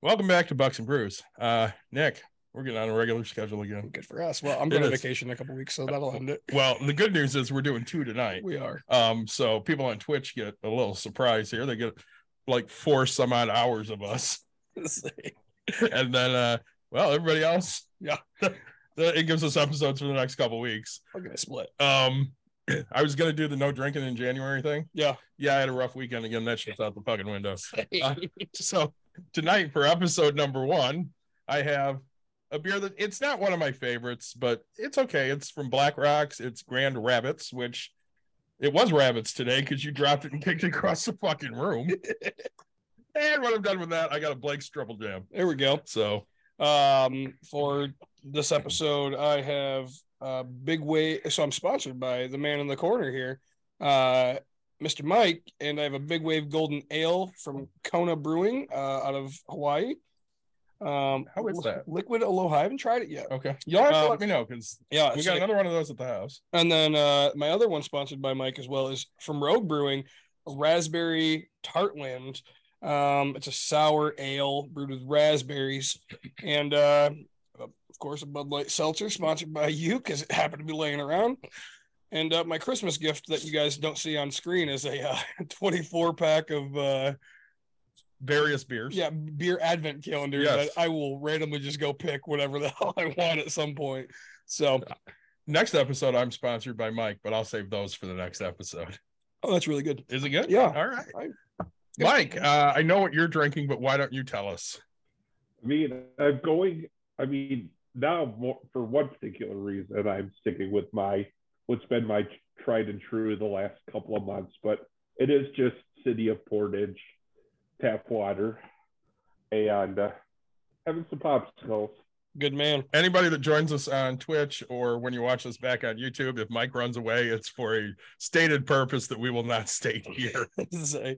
Welcome back to Bucks and Brews. Uh, Nick, we're getting on a regular schedule again. Good for us. Well, I'm going on vacation in a couple weeks, so that'll end it. Well, the good news is we're doing two tonight. We are. Um, so people on Twitch get a little surprise here. They get like four some odd hours of us, and then uh, well, everybody else, yeah, it gives us episodes for the next couple weeks. We're gonna split. Um, I was gonna do the no drinking in January thing. Yeah. Yeah, I had a rough weekend again. That shit's out the fucking window. Uh, so tonight for episode number one, I have a beer that it's not one of my favorites, but it's okay. It's from Blackrocks. It's Grand Rabbits, which it was rabbits today because you dropped it and kicked it across the fucking room. and when I'm done with that, I got a Blake's Triple Jam. There we go. So Um, for this episode, I have a big wave. So I'm sponsored by the man in the corner here, uh, Mr. Mike, and I have a big wave golden ale from Kona Brewing, uh, out of Hawaii. Um, How is that? Liquid Aloha. I haven't tried it yet. okay, you'll have to Um, let me know because Yeah, we got another one of those at the house. And then uh, my other one sponsored by Mike as well is from Rogue Brewing, Raspberry Tartland. Um, it's a sour ale brewed with raspberries, and uh, of course a Bud Light seltzer sponsored by you because it happened to be laying around. And uh, my Christmas gift that you guys don't see on screen is a uh, 24 pack of uh, Various beers. yeah beer advent calendar Yes. that I will randomly just go pick whatever the hell I want at some point. So Next episode, I'm sponsored by Mike, but I'll save those for the next episode. oh, that's really good. Is it good? Yeah. All right. I- Mike, uh, I know what you're drinking, but why don't you tell us? I mean, I'm going. I mean, now for one particular reason, I'm sticking with my what's been my tried and true the last couple of months. But it is just City of Portage tap water and uh, having some popsicles. Good man. Anybody that joins us on Twitch or when you watch us back on YouTube, if Mike runs away, it's for a stated purpose that we will not state here.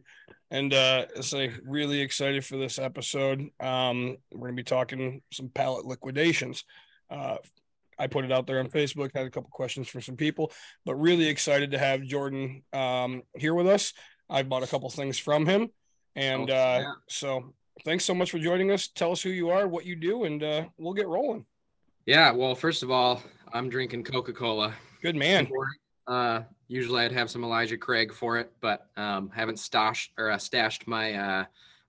and uh say really excited for this episode um we're gonna be talking some pallet liquidations uh i put it out there on facebook had a couple questions for some people but really excited to have jordan um here with us i bought a couple things from him and Oh, uh yeah. so thanks so much for joining us tell us who you are what you do and uh we'll get rolling Yeah, well, first of all, I'm drinking Coca Cola. good man Uh, usually I'd have some Elijah Craig for it, but um, haven't stashed or uh, stashed my uh,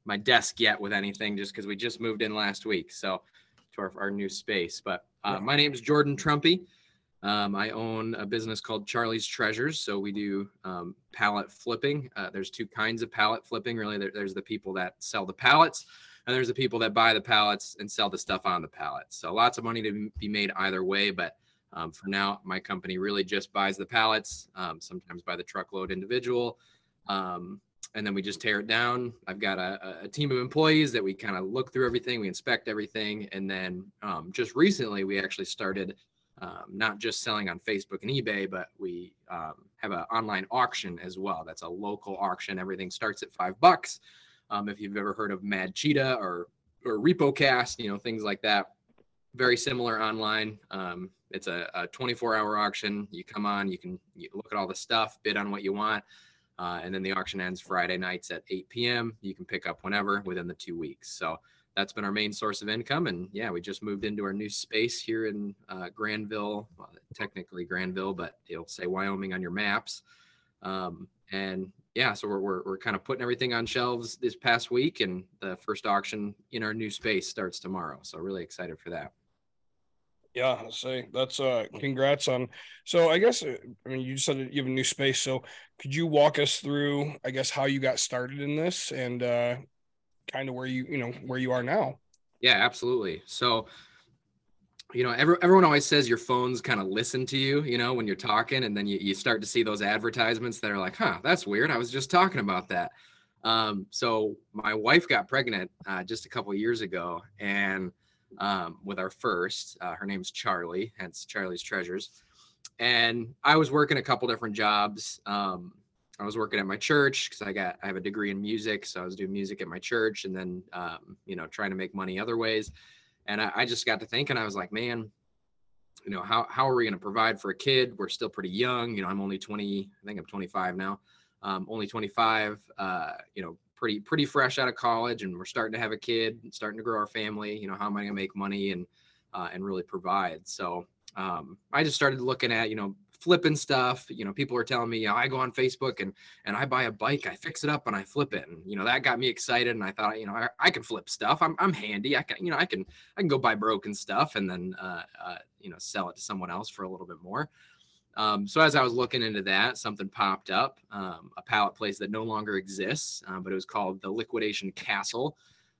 my desk yet with anything just because we just moved in last week. So to our, our new space. But uh, my name is Jordan Trumpy. Um, I own a business called Charlie's Treasures. So we do um, pallet flipping. Uh, there's two kinds of pallet flipping. Really, there, there's the people that sell the pallets, and there's the people that buy the pallets and sell the stuff on the pallets. So lots of money to be made either way. But um, for now, my company really just buys the pallets, um, sometimes by the truckload individual. Um, and then we just tear it down. I've got a, a team of employees that we kind of look through everything, we inspect everything. And then um, just recently, we actually started um, not just selling on Facebook and eBay, but we um, have an online auction as well. That's a local auction. Everything starts at five bucks. Um, if you've ever heard of Mad Cheetah or or RepoCast, you know things like that. Very similar online. Um, it's a, a 24 hour auction. You come on, you can look at all the stuff, bid on what you want, uh, and then the auction ends Friday nights at 8 p.m. You can pick up whenever within the two weeks. So that's been our main source of income. And yeah, we just moved into our new space here in uh, Grandville, well, technically Grandville, but it'll say Wyoming on your maps. Um, and yeah, so we're, we're, we're kind of putting everything on shelves this past week, and the first auction in our new space starts tomorrow. So really excited for that. Yeah, say that's uh congrats on. So I guess uh, I mean you said you have a new space. So could you walk us through I guess how you got started in this and uh kind of where you you know where you are now? Yeah, absolutely. So, you know, every, everyone always says your phones kind of listen to you, you know, when you're talking, and then you, you start to see those advertisements that are like, huh, that's weird. I was just talking about that. Um, so my wife got pregnant uh, just a couple years ago, and um, with our first, uh, her name's Charlie, hence Charlie's Treasures. And I was working a couple different jobs. Um, I was working at my church because I got I have a degree in music, so I was doing music at my church, and then um, you know trying to make money other ways. And I, I just got to thinking, I was like, man, you know, how how are we going to provide for a kid? We're still pretty young. You know, I'm only 20. I think I'm 25 now. Um, only 25. Uh, you know, pretty pretty fresh out of college, and we're starting to have a kid, starting to grow our family. You know, how am I going to make money and uh, and really provide? So um, I just started looking at you know flipping stuff. You know, people are telling me, you know, I go on Facebook and and I buy a bike, I fix it up and I flip it. And you know, that got me excited. And I thought, you know, I, I can flip stuff. I'm I'm handy. I can, you know, I can I can go buy broken stuff and then uh, uh you know sell it to someone else for a little bit more. Um, so as I was looking into that, something popped up, um, a pallet place that no longer exists, um, but it was called the Liquidation Castle.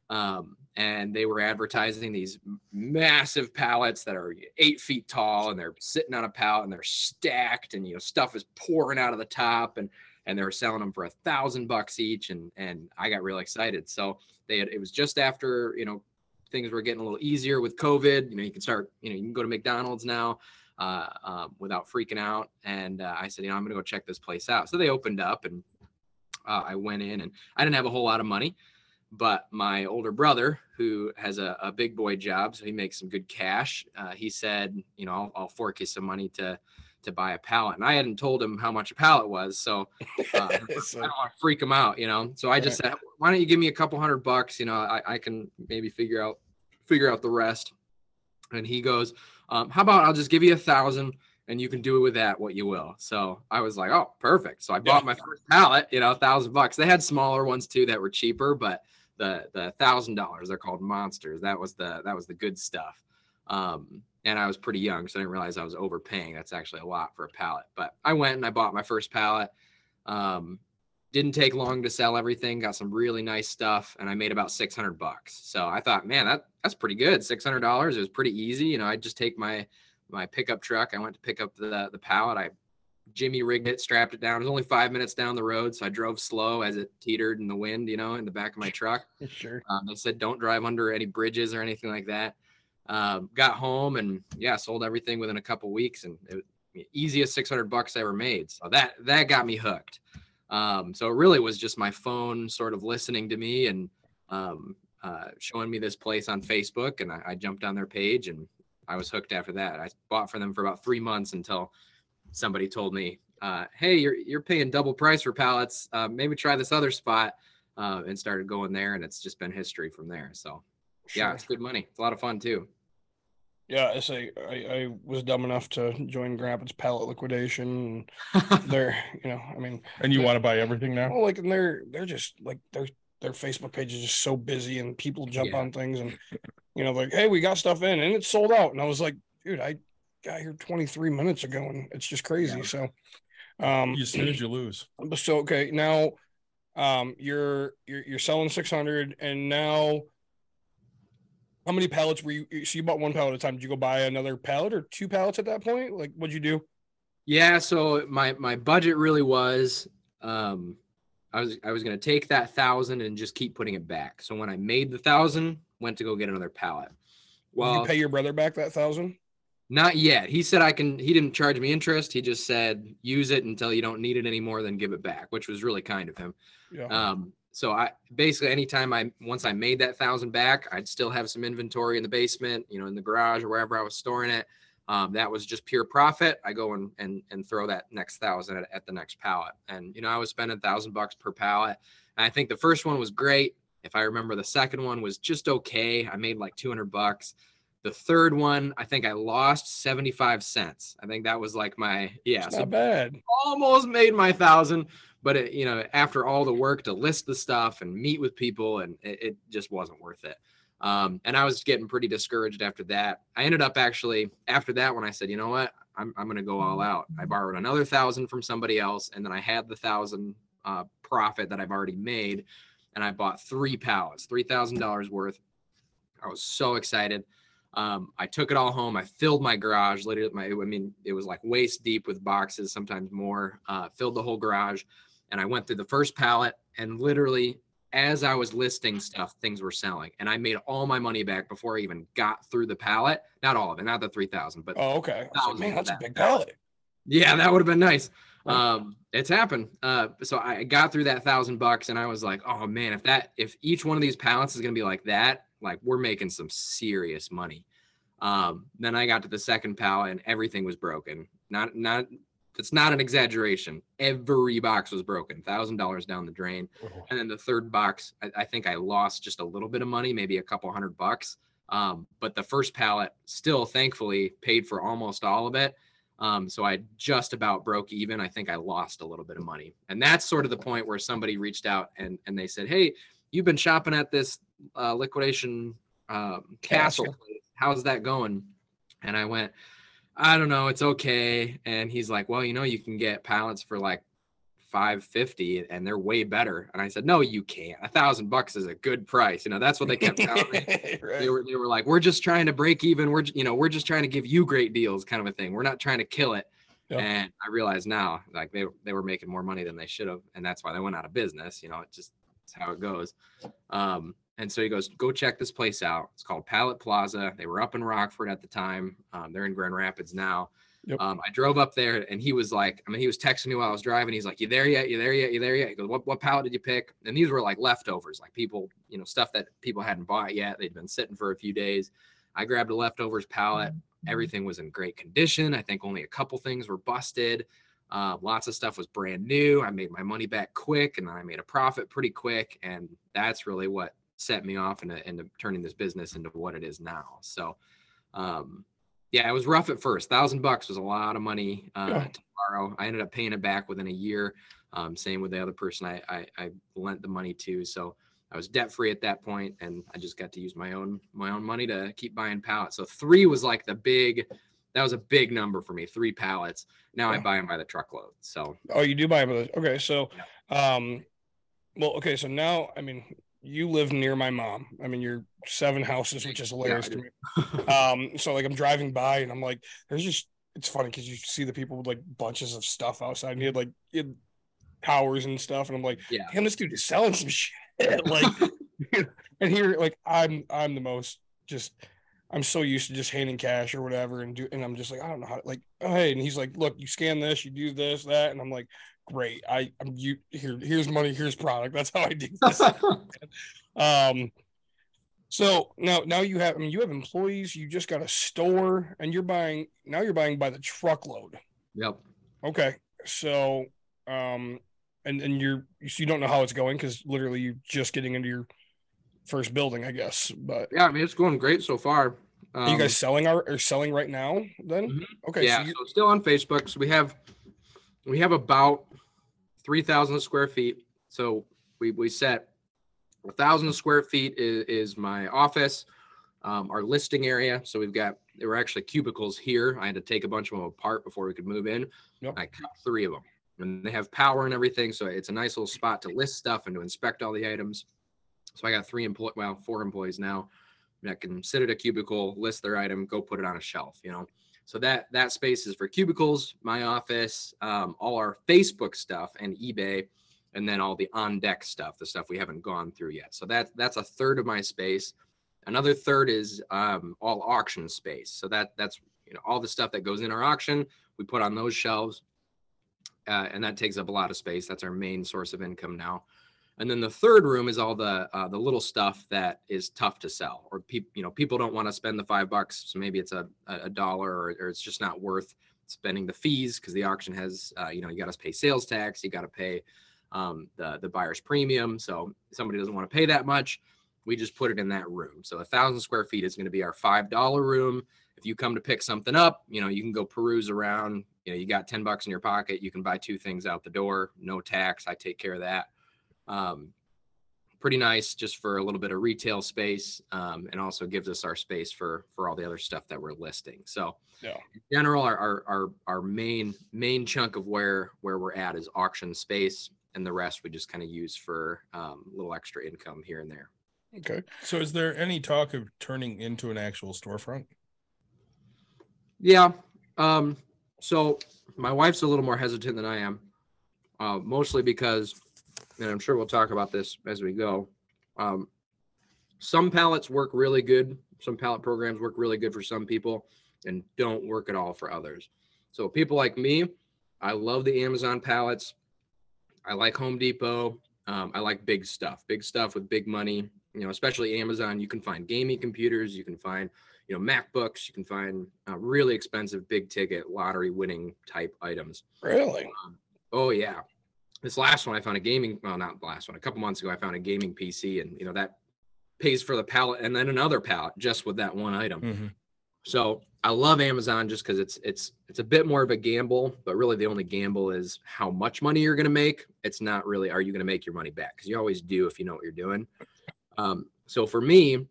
Um, and they were advertising these massive pallets that are eight feet tall and they're sitting on a pallet and they're stacked and you know stuff is pouring out of the top and and they were selling them for a thousand bucks each and and I got real excited. So they had, it was just after you know things were getting a little easier with COVID. You know you can start you know you can go to McDonald's now uh, um, without freaking out. And uh, I said, you know, I'm going to go check this place out. So they opened up and uh, I went in and I didn't have a whole lot of money, but my older brother, who has a, a big boy job, so he makes some good cash. Uh, he said, you know, I'll, I'll, fork you some money to to buy a pallet. And I hadn't told him how much a pallet was, so, uh, I don't want to freak him out, you know. So I just said, why don't you give me a couple hundred bucks? You know, I, I can maybe figure out figure out the rest. And he goes, um, how about I'll just give you a thousand and you can do with that what you will. So I was like, oh, perfect. So I bought yeah. my first pallet, you know, a thousand bucks. They had smaller ones too that were cheaper, but the the thousand dollars they're called monsters. That was the that was the good stuff. Um, and I was pretty young, so I didn't realize I was overpaying. That's actually a lot for a pallet. But I went and I bought my first pallet. Um, didn't take long to sell everything got some really nice stuff and i made about 600 bucks. So i thought man that that's pretty good. $600 it was pretty easy. You know i just take my my pickup truck i went to pick up the the pallet i jimmy rigged it strapped it down. It was only five minutes down the road so i drove slow as it teetered in the wind you know in the back of my truck. Sure. Um, they said don't drive under any bridges or anything like that. Um, got home and yeah sold everything within a couple weeks and it easiest 600 bucks I ever made. So that that got me hooked um, so it really was just my phone sort of listening to me and um, uh, showing me this place on Facebook. And I, I, jumped on their page and I was hooked after that. I bought for them for about three months until somebody told me, uh, "Hey, you're you're paying double price for pallets. Uh, maybe try this other spot." Uh, and started going there, and it's just been history from there. So, sure. yeah, it's good money. It's a lot of fun too. Yeah, I say I, I was dumb enough to join Grandpa's pallet liquidation. they're, you know, I mean, and you want to buy everything now? Well, like, and they're they're just like their their Facebook page is just so busy, and people jump yeah. on things, and you know, like, hey, we got stuff in, and it's sold out, and I was like, dude, I got here 23 minutes ago, and it's just crazy. Yeah. So, um, you snooze, you lose. So okay, now, um, you're you're you're selling 600, and now how many pallets were you? So you bought one pallet at a time. Did you go buy another pallet or two pallets at that point? Like, what'd you do? Yeah, so my my budget really was, um, I was I was gonna take that thousand and just keep putting it back. So when I made the thousand, went to go get another pallet. Well, Did you pay your brother back that thousand? Not yet. He said I can. He didn't charge me interest. He just said use it until you don't need it anymore, then give it back, which was really kind of him. Yeah. Um, so I basically anytime I once I made that thousand back, I'd still have some inventory in the basement, you know, in the garage or wherever I was storing it. Um, that was just pure profit. I go and and and throw that next thousand at, at the next pallet. And you know, I was spending a thousand bucks per pallet. And I think the first one was great. If I remember, the second one was just okay. I made like 200 bucks. The third one, I think I lost 75 cents. I think that was like my yeah, so not bad. Almost made my thousand, but it, you know, after all the work to list the stuff and meet with people, and it, it just wasn't worth it. Um, and I was getting pretty discouraged after that. I ended up actually after that when I said, you know what, I'm I'm gonna go all out. I borrowed another thousand from somebody else, and then I had the thousand uh, profit that I've already made, and I bought three pallets, three thousand dollars worth. I was so excited. Um, I took it all home. I filled my garage. Literally, my I mean, it was like waist deep with boxes, sometimes more. Uh, filled the whole garage and I went through the first pallet, and literally as I was listing stuff, things were selling, and I made all my money back before I even got through the pallet. Not all of it, not the three thousand, but Oh, okay. Like, man, that's a big pallet. pallet. yeah, that would have been nice. Um, it's happened. Uh, so I got through that thousand bucks, and I was like, oh man, if that, if each one of these pallets is gonna be like that, like we're making some serious money. Um, then I got to the second pallet, and everything was broken. Not, not. It's not an exaggeration. Every box was broken. Thousand dollars down the drain. And then the third box, I, I think I lost just a little bit of money, maybe a couple hundred bucks. Um, but the first pallet still thankfully paid for almost all of it. Um, so I just about broke even. I think I lost a little bit of money. And that's sort of the point where somebody reached out and, and they said, Hey, you've been shopping at this uh, liquidation um. Castle. How's that going? And I went, I don't know. It's okay. And he's like, Well, you know, you can get pallets for like 550 and they're way better. And I said, No, you can't. A thousand bucks is a good price. You know, that's what they kept telling me Right. they were they were like we're just trying to break even we're you know we're just trying to give you great deals kind of a thing we're not trying to kill it Yeah. and i realize now like they, they were making more money than they should have and that's why they went out of business you know it just it's how it goes um and so he goes go check this place out it's called pallet plaza they were up in rockford at the time um, they're in grand rapids now Yep. um, I drove up there and he was like, I mean, he was texting me while I was driving. He's like, You there yet? You there yet? You there yet? He goes, What what pallet did you pick? And these were like leftovers, like people, you know, stuff that people hadn't bought yet. They'd been sitting for a few days. I grabbed a leftovers pallet. Everything was in great condition. I think only a couple things were busted. Uh, lots of stuff was brand new. I made my money back quick and I made a profit pretty quick. And that's really what set me off into, into turning this business into what it is now. So, um, yeah, it was rough at first. Thousand bucks was a lot of money uh, Yeah. to borrow. I ended up paying it back within a year. Um, same with the other person I, I I lent the money to. So I was debt free at that point, and I just got to use my own my own money to keep buying pallets. So three was like the big. That was a big number for me. Three pallets. Now I buy them by the truckload. So Oh, you do buy them. Okay, so, um, well, okay, so now, I mean, you live near my mom. I mean, you're seven houses, which is Yeah, hilarious to me. Um, so like I'm driving by and I'm like, there's just it's funny because you see the people with like bunches of stuff outside and he had like he had towers and stuff, and I'm like, Yeah. damn, this dude is selling some shit. like, and here, like, I'm I'm the most just. I'm so used to just handing cash or whatever, and do, and I'm just like, I don't know how. Like, oh hey, and he's like, look, you scan this, you do this, that, and I'm like, great. I, I'm you here. Here's money. Here's product. That's how I do this. um, so now, now you have. I mean, you have employees. You just got a store, and you're buying. Now you're buying by the truckload. yep. Okay. So, um, and and you're so you don't know how it's going because literally you're just getting into your first building, I guess. But Yeah, I mean it's going great so far. are you Um, guys selling our or selling right now? Then Mhm. okay. yeah, So so still on Facebook. So we have we have about three thousand square feet. So we we set a thousand square feet is, is my office, um, our listing area. So we've got there were actually cubicles here. I had to take a bunch of them apart before we could move in. Yep. I cut three of them, and they have power and everything. So it's a nice little spot to list stuff and to inspect all the items. So I got three employ well four employees now that can sit at a cubicle, list their item, go put it on a shelf. You know. So that that space is for cubicles, my office, um, all our Facebook stuff and eBay, and then all the on deck stuff, the stuff we haven't gone through yet. So that that's a third of my space. Another third is um, all auction space. So that that's you know all the stuff that goes in our auction, we put on those shelves, uh, and that takes up a lot of space. That's our main source of income now. And then the third room is all the uh, the little stuff that is tough to sell, or people you know people don't want to spend the five bucks, so maybe it's a a dollar, or, or it's just not worth spending the fees because the auction has uh, you know you got to pay sales tax, you got to pay um, the the buyer's premium. So somebody doesn't want to pay that much, we just put it in that room. So a thousand square feet is going to be our five dollar room. If you come to pick something up, you know you can go peruse around. You know you got ten bucks in your pocket, you can buy two things out the door, no tax. I take care of that um, pretty nice just for a little bit of retail space um, and also gives us our space for for all the other stuff that we're listing so Yeah. in general our, our our our main main chunk of where where we're at is auction space and the rest we just kind of use for um, a little extra income here and there okay. So is there any talk of turning into an actual storefront? yeah um so my wife's a little more hesitant than i am uh, mostly because, and I'm sure we'll talk about this as we go. Um, some pallets work really good. Some pallet programs work really good for some people and don't work at all for others. So people like me, I love the Amazon pallets. I like Home Depot. Um, I like big stuff, big stuff with big money. You know, especially Amazon. You can find gaming computers. You can find, you know, MacBooks. You can find uh, really expensive, big ticket lottery winning type items. Really? Oh yeah. This last one I found a gaming, well, not the last one, a couple months ago, I found a gaming PC and you know, that pays for the pallet and then another pallet just with that one item. Mhm. So I love Amazon just because it's it's it's a bit more of a gamble, but really the only gamble is how much money you're gonna make. It's not really are you gonna make your money back? Because you always do if you know what you're doing. Um, so for me,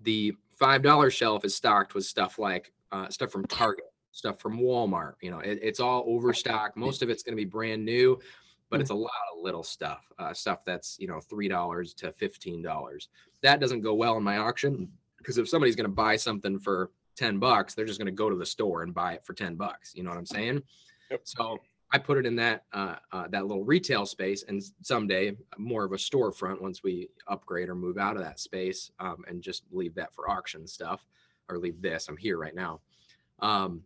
the five dollar shelf is stocked with stuff like uh, stuff from Target, stuff from Walmart. You know, it, it's all overstocked. Most of it's going to be brand new, but it's a lot of little stuff, uh, stuff that's you know three dollars to fifteen dollars. That doesn't go well in my auction because if somebody's going to buy something for ten bucks, they're just going to go to the store and buy it for ten bucks. You know what I'm saying? Yep. So I put it in that uh, uh, that little retail space, and someday more of a storefront once we upgrade or move out of that space, um, and just leave that for auction stuff, or leave this. I'm here right now. Um,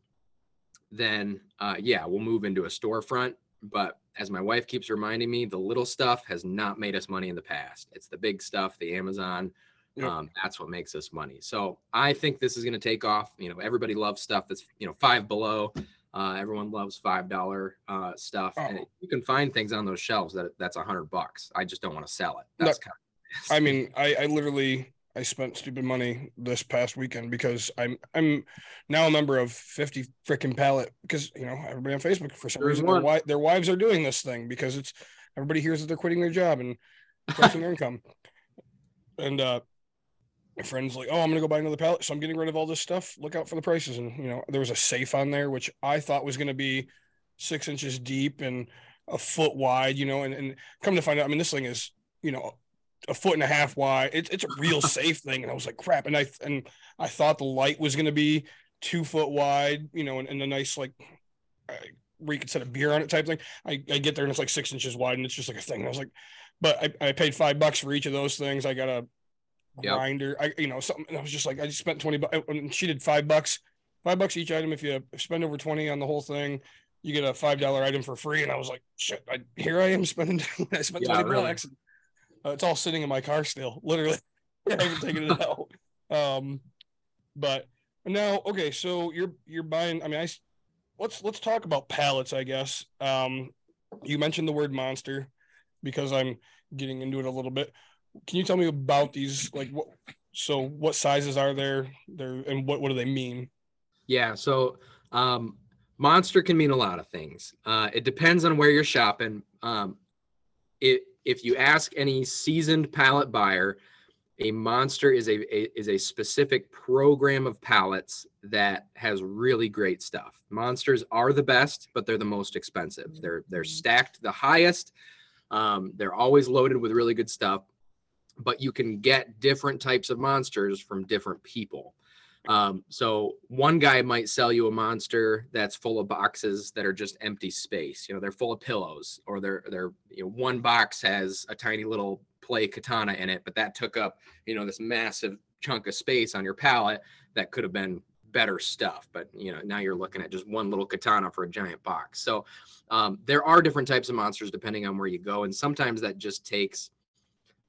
then uh, yeah, we'll move into a storefront. But as my wife keeps reminding me, the little stuff has not made us money in the past. It's the big stuff, the Amazon. Yep. Um, that's what makes us money. So I think this is going to take off. You know, everybody loves stuff that's you know five below. Uh, everyone loves five dollar uh, stuff. And Oh. you can find things on those shelves that that's a hundred bucks. I just don't want to sell it. No, That's kind of, I mean, I, I literally I spent stupid money this past weekend because I'm I'm now a member of 50 freaking pallet because you know everybody on Facebook for some There's reason their, wi- their wives are doing this thing because it's everybody hears that they're quitting their job and questioning their income. And uh my friend's like, Oh, I'm gonna go buy another pallet. So I'm getting rid of all this stuff. Look out for the prices. And you know, there was a safe on there, which I thought was gonna be six inches deep and a foot wide, you know, and, and come to find out, I mean, this thing is, you know, a foot and a half wide. It's it's a real safe thing. And I was like, crap. And I and I thought the light was gonna be two foot wide, you know, and, and a nice like uh, where you could set a beer on it type thing. I, I get there and it's like six inches wide and it's just like a thing. And I was like, but I, I paid five bucks for each of those things. I got a Yep. grinder. I you know something. And I was just like, I just spent twenty bucks. And she did five bucks, five bucks each item. If you spend over twenty on the whole thing, you get a five dollar item for free. And I was like, shit, I, here I am spending. I spent Yeah, twenty really. bucks. Uh, it's all sitting in my car still, literally. I haven't taken it out. Um, but now, okay, so you're you're buying. I mean, I let's let's talk about pallets. I guess. Um, you mentioned the word monster because I'm getting into it a little bit. Can you tell me about these? Like, what? So, what sizes are there? There, and what what do they mean? Yeah. So um, monster can mean a lot of things. Uh, it depends on where you're shopping. Um, it, if you ask any seasoned pallet buyer, a monster is a, a is a specific program of pallets that has really great stuff. Monsters are the best, but they're the most expensive. They're they're stacked the highest. Um, they're always loaded with really good stuff, but you can get different types of monsters from different people. Um, so one guy might sell you a monster that's full of boxes that are just empty space. You know, they're full of pillows, or they're they're you know one box has a tiny little play katana in it, but that took up you know this massive chunk of space on your pallet that could have been better stuff. But you know now you're looking at just one little katana for a giant box. So um, there are different types of monsters depending on where you go, and sometimes that just takes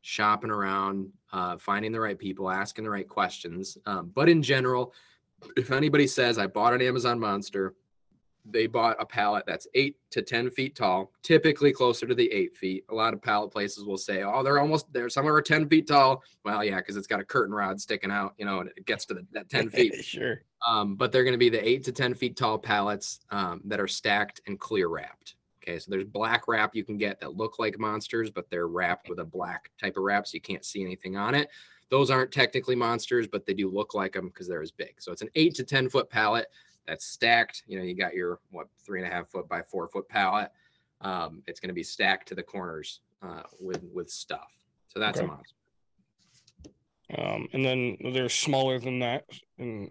shopping around, uh, finding the right people, asking the right questions. Um, but in general, if anybody says I bought an Amazon monster, they bought a pallet that's eight to 10 feet tall, typically closer to the eight feet. A lot of pallet places will say, oh, they're almost there. Some are 10 feet tall. Well, yeah, because it's got a curtain rod sticking out, you know, and it gets to the, that 10 feet sure. um, but they're going to be the eight to 10 feet tall pallets um, that are stacked and clear wrapped. Okay, so there's black wrap you can get that look like monsters, but they're wrapped with a black type of wrap, so you can't see anything on it. Those aren't technically monsters, but they do look like them because they're as big. So it's an eight to 10 foot pallet that's stacked. You know, you got your what three and a half foot by four foot pallet. Um, it's going to be stacked to the corners uh, with with stuff. So that's Okay. a monster. Um, and then they're smaller than that, and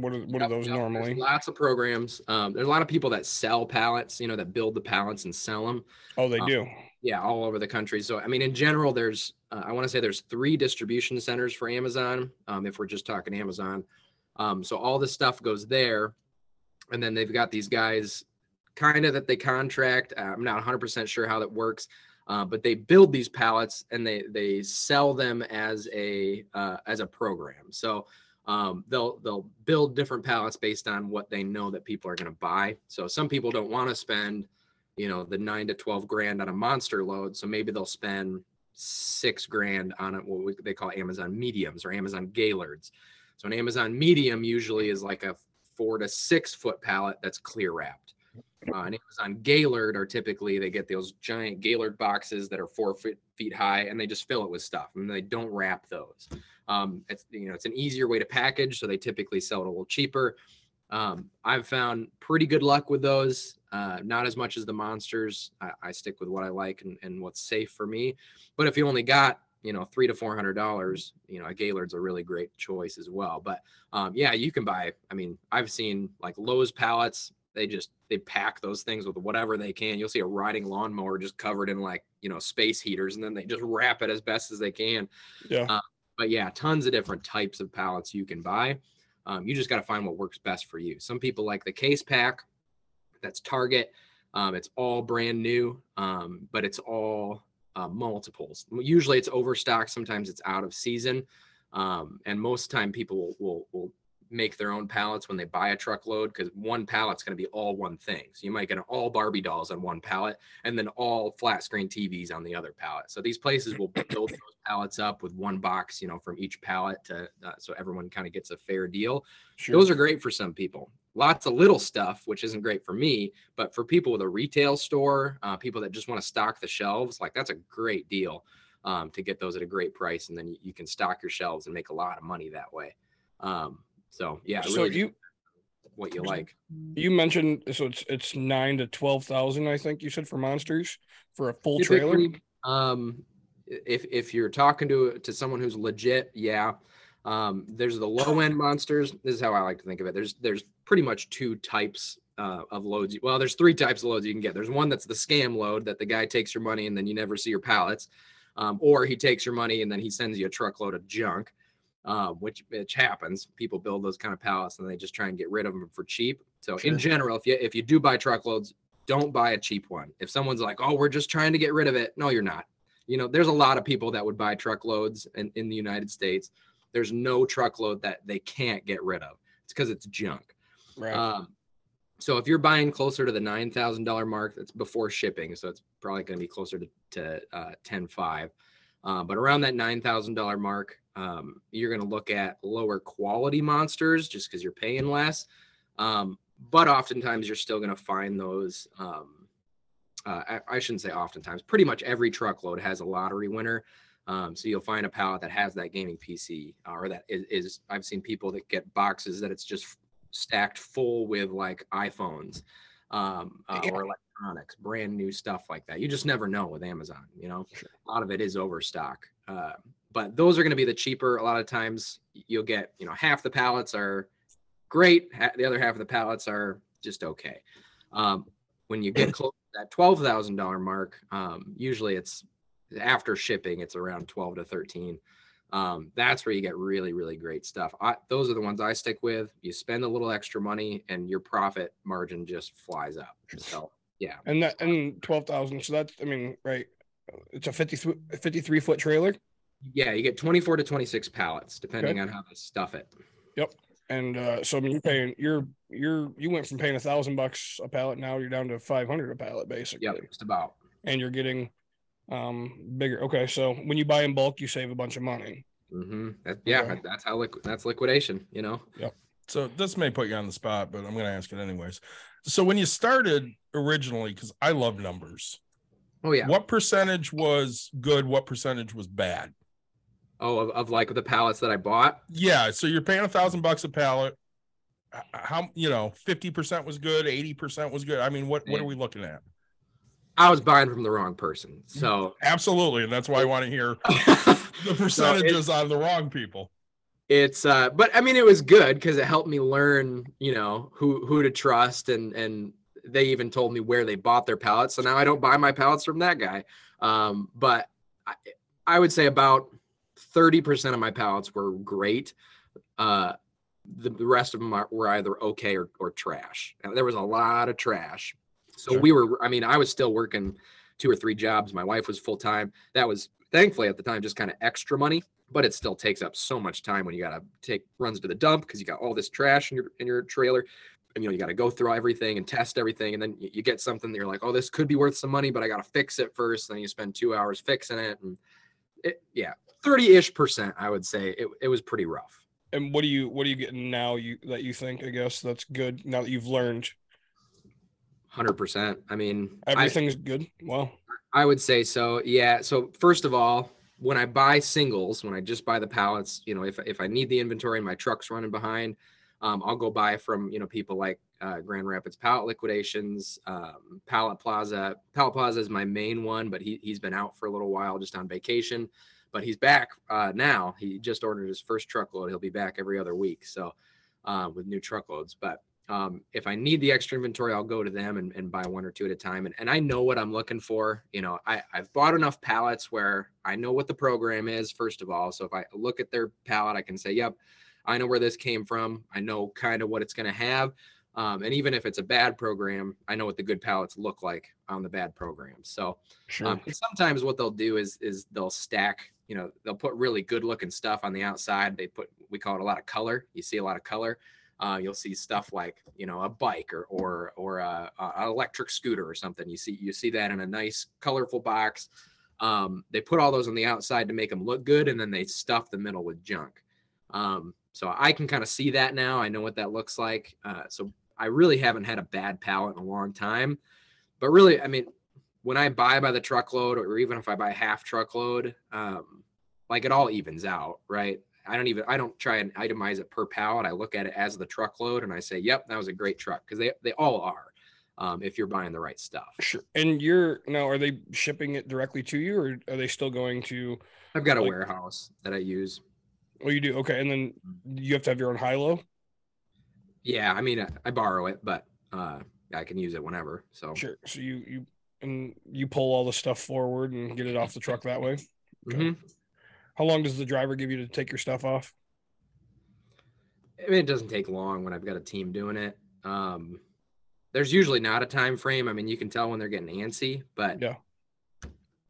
What are what are those yep, there's normally? Lots of programs. Um, there's a lot of people that sell pallets, you know, that build the pallets and sell them. Oh, they uh, do. Yeah, all over the country. So, I mean, in general, there's, uh, I want to say there's three distribution centers for Amazon. Um, if we're just talking Amazon, um, so all this stuff goes there, and then they've got these guys, kind of that they contract. Uh, I'm not 100 percent sure how that works, uh, but they build these pallets and they they sell them as a uh, as a program. So um, they'll they'll build different pallets based on what they know that people are going to buy. So some people don't want to spend, you know, the nine to twelve grand on a monster load. So maybe they'll spend six grand on it, what they call Amazon mediums or Amazon Gaylords. So an Amazon medium usually is like a four to six foot pallet that's clear wrapped. Uh, an Amazon Gaylord are typically they get those giant Gaylord boxes that are four feet feet high, and they just fill it with stuff, and they don't wrap those. Um, it's you know it's an easier way to package, so they typically sell it a little cheaper. Um, I've found pretty good luck with those. Uh, not as much as the monsters. I, I stick with what I like and, and what's safe for me. But if you only got you know three to four hundred dollars, you know a Gaylord's a really great choice as well. But um, yeah, you can buy. I mean, I've seen like Lowe's pallets. They just they pack those things with whatever they can. You'll see a riding lawnmower just covered in like you know space heaters, and then they just wrap it as best as they can. Yeah. Uh, but yeah, tons of different types of pallets you can buy. Um, you just got to find what works best for you. Some people like the case pack. That's Target. Um, it's all brand new, um, but it's all uh, multiples. Usually it's overstocked. Sometimes it's out of season. Um, and most time people will, will, will make their own pallets when they buy a truckload because one pallet's going to be all one thing. So you might get all Barbie dolls on one pallet and then all flat screen TVs on the other pallet. So these places will build those pallets up with one box, you know, from each pallet to uh, so everyone kind of gets a fair deal. Sure. Those are great for some people. Lots of little stuff, which isn't great for me, but for people with a retail store, uh, people that just want to stock the shelves, like that's a great deal um, to get those at a great price, and then you, you can stock your shelves and make a lot of money that way. Um, so yeah, so really you what you like. you mentioned so it's it's nine to twelve thousand. I think you said for monsters for a full trailer. Um, if if you're talking to to someone who's legit, yeah. Um, there's the low end monsters. This is how I like to think of it. There's there's pretty much two types uh, of loads. Well, there's three types of loads you can get. There's one that's the scam load that the guy takes your money and then you never see your pallets, um, or he takes your money and then he sends you a truckload of junk, uh, which which happens. People build those kind of pallets and they just try and get rid of them for cheap. So Sure. in general, if you if you do buy truckloads, don't buy a cheap one. If someone's like, "Oh, we're just trying to get rid of it," no, you're not. You know, there's a lot of people that would buy truckloads in, in the United States. There's no truckload that they can't get rid of. It's because it's junk. Right. Um, so if you're buying closer to the nine thousand dollar mark, that's before shipping, so it's probably going to be closer to to uh, ten five. Uh, but around that nine thousand dollar mark, um, you're going to look at lower quality monsters just because you're paying less. Um, but oftentimes you're still going to find those. Um, uh, I, I shouldn't say oftentimes. Pretty much every truckload has a lottery winner. Um, so you'll find a pallet that has that gaming PC, uh, or that is, is. I've seen people that get boxes that it's just stacked full with like iPhones um, uh, or electronics, brand new stuff like that. You just never know with Amazon. You know, a lot of it is overstock. Uh, but those are going to be the cheaper. A lot of times you'll get, you know, half the pallets are great. The other half of the pallets are just okay. Um, when you get close to that twelve thousand dollar mark, um, usually it's after shipping, it's around twelve to thirteen. Um, that's where you get really, really great stuff. I, those are the ones I stick with. You spend a little extra money, and your profit margin just flies up. So yeah, and that and twelve thousand. So that's I mean, right. It's a 53, 53 foot trailer. yeah, you get twenty four to twenty six pallets, depending on how they stuff it. Yep. And uh, so I mean, you're paying you're you're you went from paying a thousand bucks a pallet now you're down to five hundred a pallet basically, Yep, just about. and you're getting um bigger. Okay, so when you buy in bulk, you save a bunch of money. Mm-hmm. yeah, Okay. that's how that's liquidation. You know. So this may put you on the spot, but I'm going to ask it anyways. So when you started originally, because I love numbers, Oh yeah. what percentage was good? What percentage was bad? Oh, of, of like the pallets that I bought. Yeah. So you're paying a thousand bucks a pallet. How you know, fifty percent was good, eighty percent was good. I mean, what what are we looking at? I was buying from the wrong person. So Absolutely, and that's why I want to hear the percentages on the wrong people. It's uh but i mean it was good because it helped me learn you know who who to trust and and they even told me where they bought their pallets. So now i don't buy my pallets from that guy. Um but i, I would say about 30% of my pallets were great. Uh the, the rest of them are, were either okay or, or trash. And there was a lot of trash. So Sure. we were i mean i was still working two or three jobs. My wife was full-time. That was thankfully at the time just kind of extra money but it still takes up so much time when you gotta take runs to the dump because you got all this trash in your in your trailer and you know you gotta go through everything and test everything and then you, you get something that you're like oh this could be worth some money but i gotta fix it first then you spend two hours fixing it and it yeah 30-ish percent i would say it, it was pretty rough And what do you what are you getting now you that you think I guess that's good now that you've learned 100% i mean I- everything's good? Well, I would say so. Yeah. So first of all, when I buy singles, when I just buy the pallets, you know, if if I need the inventory and my truck's running behind, um, I'll go buy from you know people like uh, Grand Rapids Pallet Liquidations, um, Pallet Plaza. Pallet Plaza is my main one, but he he's been out for a little while just on vacation, but he's back uh, now. He just ordered his first truckload. He'll be back every other week. So uh, with new truckloads, but um, if I need the extra inventory, I'll go to them and, and buy one or two at a time. And, and I know what I'm looking for. You know, I, I've bought enough pallets where I know what the program is, first of all. So if I look at their pallet, I can say, yep, I know where this came from. I know kind of what it's going to have. Um, and even if it's a bad program, I know what the good pallets look like on the bad program. So sure. um, sometimes what they'll do is is they'll stack, you know, they'll put really good looking stuff on the outside. They put we call it a lot of color. You see a lot of color. Uh, you'll see stuff like you know a bike or or or a, a electric scooter or something. You see you see that in a nice colorful box. Um, they put all those on the outside to make them look good, and then they stuff the middle with junk. Um, so I can kind of see that now. I know what that looks like. Uh, so I really haven't had a bad pallet in a long time. But really, I mean, when I buy by the truckload, or even if I buy half truckload, um, like it all evens out, right? I don't even I don't try and itemize it per pallet. I look at it as the truckload, and I say, "Yep, that was a great truck," because they they all are. Um, if you're buying the right stuff, Sure. And you're now, are they shipping it directly to you, or are they still going to? I've got a Like- warehouse that I use. Oh, you do. Okay, and then you have to have your own high low. Yeah, I mean, I, I borrow it, but uh, I can use it whenever. So Sure. So you you and you pull all the stuff forward and get it off the truck that way. Okay. Mhm. How long does the driver give you to take your stuff off? I mean, it doesn't take long when I've got a team doing it. Um, there's usually not a time frame. I mean, you can tell when they're getting antsy, but Yeah.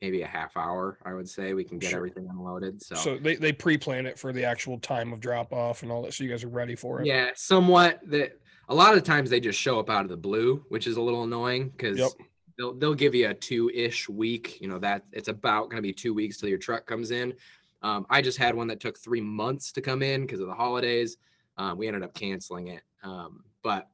maybe a half hour, I would say, we can get Sure. everything unloaded. So, So they, they pre-plan it for the actual time of drop off and all that, so you guys are ready for it. yeah, somewhat. That a lot of times they just show up out of the blue, which is a little annoying because Yep. they'll they'll give you a two ish week. You know that it's about going to be two weeks till your truck comes in. Um, I just had one that took three months to come in because of the holidays. Um, we ended up canceling it. Um, but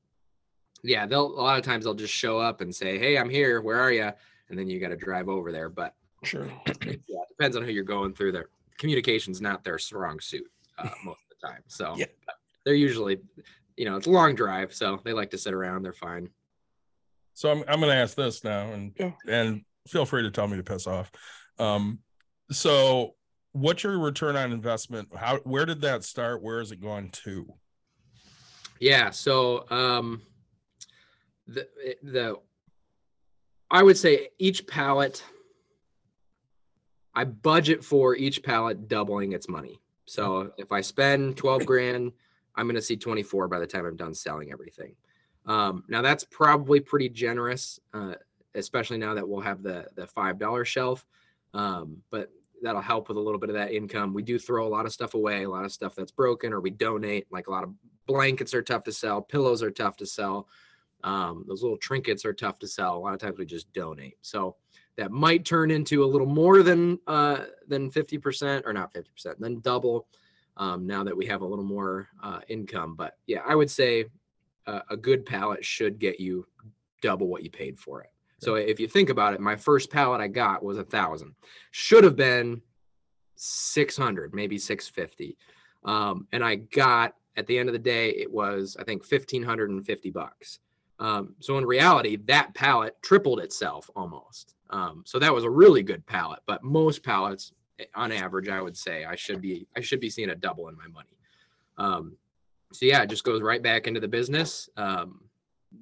yeah, they'll a lot of times they'll just show up and say, "Hey, I'm here. Where are you?" And then you got to drive over there. But Sure. yeah, it depends on who you're going through. Their communication's not their strong suit uh, most of the time. So Yeah. they're usually, you know, it's a long drive, so they like to sit around. They're fine. So I'm I'm gonna ask this now, and Yeah. and feel free to tell me to piss off. Um, so what's your return on investment? How where did that start? Where is it going to? Yeah. So um, the the I would say each pallet. I budget for each pallet doubling its money. So if I spend 12 grand, I'm going to see 24 by the time I'm done selling everything. Um, now that's probably pretty generous, uh, especially now that we'll have the the five dollar shelf. Um, but that'll help with a little bit of that income. We do throw a lot of stuff away, a lot of stuff that's broken, or we donate. Like a lot of blankets are tough to sell, pillows are tough to sell. Um, those little trinkets are tough to sell. A lot of times we just donate. So that might turn into a little more than uh, than 50% or not 50%, then double um, now that we have a little more uh, income. But yeah, I would say a good pallet should get you double what you paid for it. So if you think about it, my first pallet I got was a thousand, should have been 600, maybe 650. Um, and I got at the end of the day, it was, I think, 1550 bucks. Um, so in reality, that pallet tripled itself almost. Um, so that was a really good pallet, but most pallets eh, on average, I would say I should be, I should be seeing a double in my money. Um, so yeah, it just goes right back into the business. Um,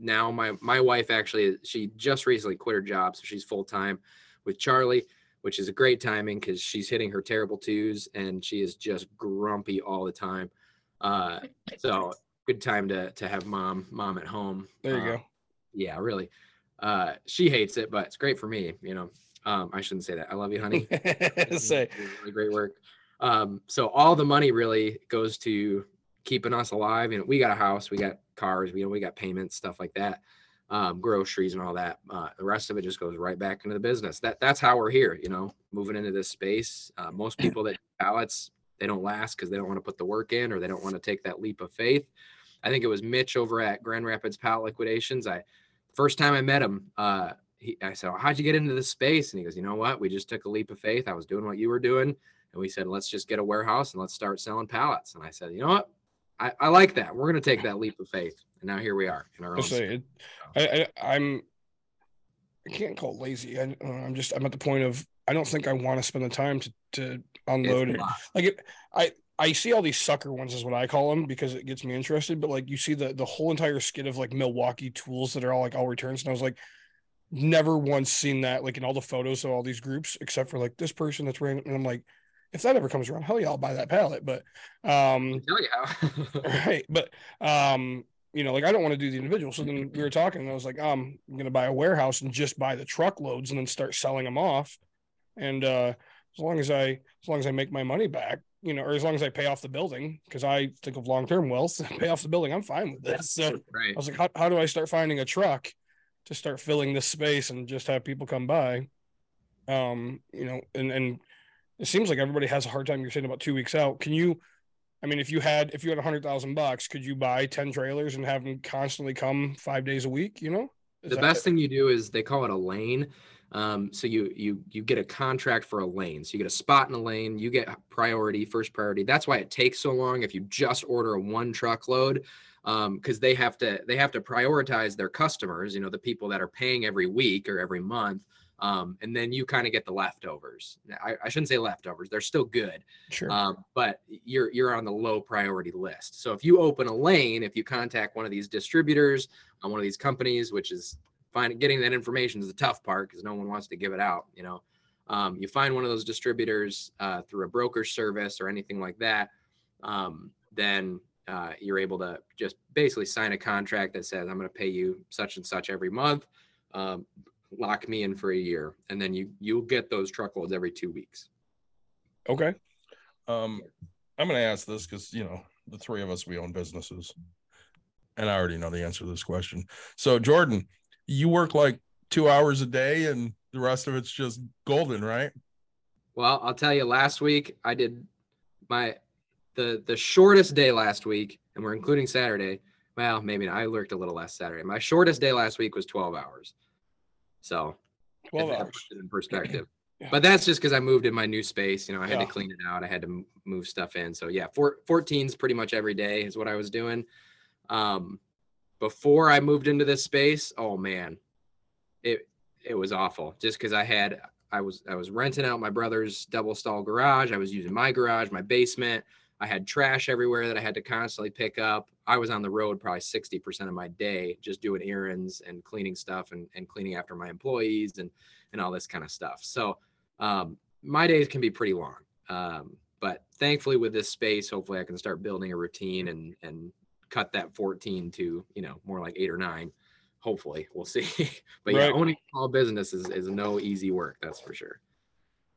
now my my wife actually she just recently quit her job, so she's full time with Charlie, which is a great timing because she's hitting her terrible twos and she is just grumpy all the time. Uh, so good time to to have mom mom at home. There you Uh, go. Yeah, really. Uh, she hates it, but it's great for me. You know, um, I shouldn't say that. I love you, honey. Say, really great work. Um, so all the money really goes to keeping us alive. You know, we got a house, we got cars, we you know, we got payments, stuff like that, um, groceries and all that. Uh, the rest of it just goes right back into the business. That that's how we're here. You know, moving into this space. Uh, most people that do pallets they don't last because they don't want to put the work in or they don't want to take that leap of faith. I think it was Mitch over at Grand Rapids Pallet Liquidations. I first time I met him, uh, he, I said, "How'd you get into this space?" And he goes, "You know what? We just took a leap of faith. I was doing what you were doing, and we said, let's just get a warehouse and let's start selling pallets." And I said, "You know what? I, I like that. We're going to take that leap of faith." And now here we are in our I own. it, I, I I'm I can't call it lazy. I, I'm just I'm at the point of I don't think I want to spend the time to to unload it. Like it, I I see all these sucker ones is what I call them because it gets me interested. But like you see the the whole entire skid of like Milwaukee tools that are all like all returns, and I was like, never once seen that like in all the photos of all these groups except for like this person that's random. And I'm like, if that ever comes around, hell yeah, I'll buy that pallet. But um, Tell you how. right but um you know like i don't want to do the individual so then we were talking and i was like um i'm gonna buy a warehouse and just buy the truckloads and then start selling them off and uh as long as i as long as i make my money back you know or as long as i pay off the building because i think of long-term wealth pay off the building i'm fine with this so right. I was like, how, how do I start finding a truck to start filling this space and just have people come by? Um, you know, and and it seems like everybody has a hard time. You're saying about two weeks out. Can you? I mean, if you had if you had a hundred thousand bucks, could you buy ten trailers and have them constantly come five days a week? You know, Is the best thing you do is they call it a lane. Um, so you you you get a contract for a lane. So you get a spot in a lane. You get priority, first priority. That's why it takes so long. If you just order a one truckload, because they have to they have to prioritize their customers. You know, the people that are paying every week or every month. Um, and then you kind of get the leftovers. I, I shouldn't say leftovers; they're still good. Sure. um, but you're you're on the low priority list. So if you open a lane, if you contact one of these distributors on one of these companies, which is finding getting that information is the tough part because no one wants to give it out. You know, um, you find one of those distributors uh, through a broker service or anything like that, um, then uh, you're able to just basically sign a contract that says I'm going to pay you such and such every month. Um, lock me in for a year, and then you you'll get those truckloads every two weeks. okay. Um, I'm going to ask this because you know the three of us we own businesses, and I already know the answer to this question. So Jordan, you work like two hours a day, and the rest of it's just golden, right? Well, I'll tell you, last week I did my the the shortest day last week, and we're including Saturday. Well, maybe not. I lurked a little last Saturday. My shortest day last week was 12 hours. So if Twelve that hours. puts it in perspective. Yeah. But that's just because I moved in my new space. You know, I had Yeah. to clean it out. I had to move stuff in. So yeah, four, 14's pretty much every day is what I was doing. Um, before I moved into this space, oh man, it it was awful. Just because I had I was I was renting out my brother's double stall garage. I was using my garage, my basement. I had trash everywhere that I had to constantly pick up. I was on the road probably 60% of my day just doing errands and cleaning stuff and, and cleaning after my employees and and all this kind of stuff. So um, my days can be pretty long. Um, but thankfully with this space, hopefully I can start building a routine and and cut that 14 to, you know, more like eight or nine. Hopefully we'll see. but yeah, owning a small business is, is no easy work. That's for sure.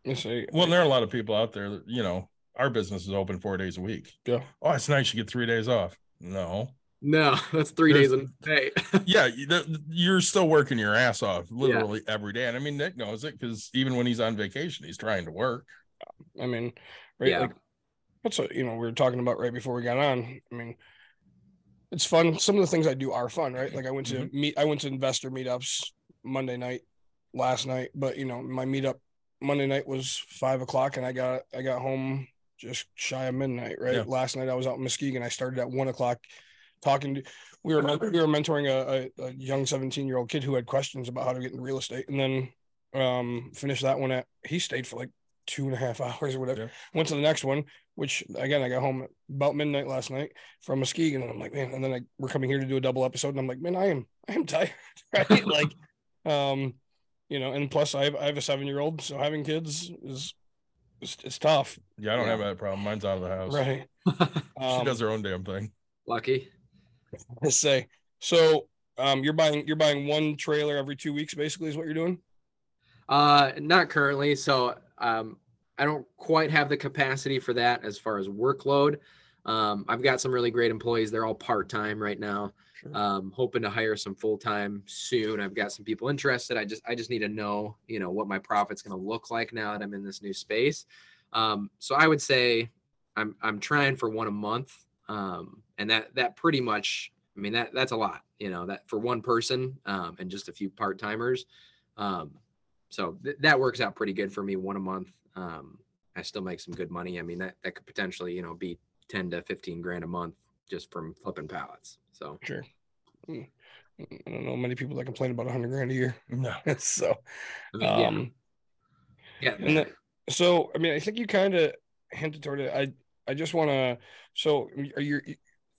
Let's see. Well, there are a lot of people out there that you know our business is open four days a week. Yeah. Oh, it's nice you get three days off. No, No, that's three There's- days a day. yeah, you- the- you're still working your ass off literally every day. And I mean, Nick knows it because even when he's on vacation, he's trying to work. I mean, right? Yeah. Like, that's what you know we were talking about right before we got on. I mean, it's fun. Some of the things I do are fun, right? Like I went to mm-hmm. meet, I went to investor meetups Monday night, last night, but you know my meetup Monday night was five o'clock, and I got I got home just shy of midnight. Right, Yeah. last night I was out in Muskegon. I started at one o'clock, talking to. We were we were mentoring a, a, a young seventeen year old kid who had questions about how to get into real estate, and then um finished that one at. He stayed for like two and a half hours or whatever. Yeah. Went to the next one, which again I got home about midnight last night from Muskegon, and I'm like, man. And then I, we're coming here to do a double episode, and I'm like, man, I am I am tired, right? like, um, you know, and plus I have I have a seven year old, so having kids is it's, it's tough, Yeah, I don't Yeah. have that problem. Mine's out of the house. right? She Um, does her own damn thing. Lucky. Let's say so. Um, you're buying you're buying one trailer every two weeks, basically, is what you're doing. Uh, not currently. So um, I don't quite have the capacity for that as far as workload. Um, I've got some really great employees. They're all part time right now. Sure. Um, hoping to hire some full time soon. I've got some people interested. I just I just need to know, you know, what my profit's going to look like now that I'm in this new space. Um, so I would say I'm I'm trying for one a month. Um, and that that pretty much I mean that that's a lot, you know, that for one person um, and just a few part timers. Um, so th- that works out pretty good for me one a month um i still make some good money i mean that that could potentially you know be 10 to 15 grand a month just from flipping pallets so Sure. Mm. I don't know many people that complain about a hundred grand a year. No. so, yeah um, yeah and then, so I mean, I think you kind of hinted toward it. I I just want to. So, are you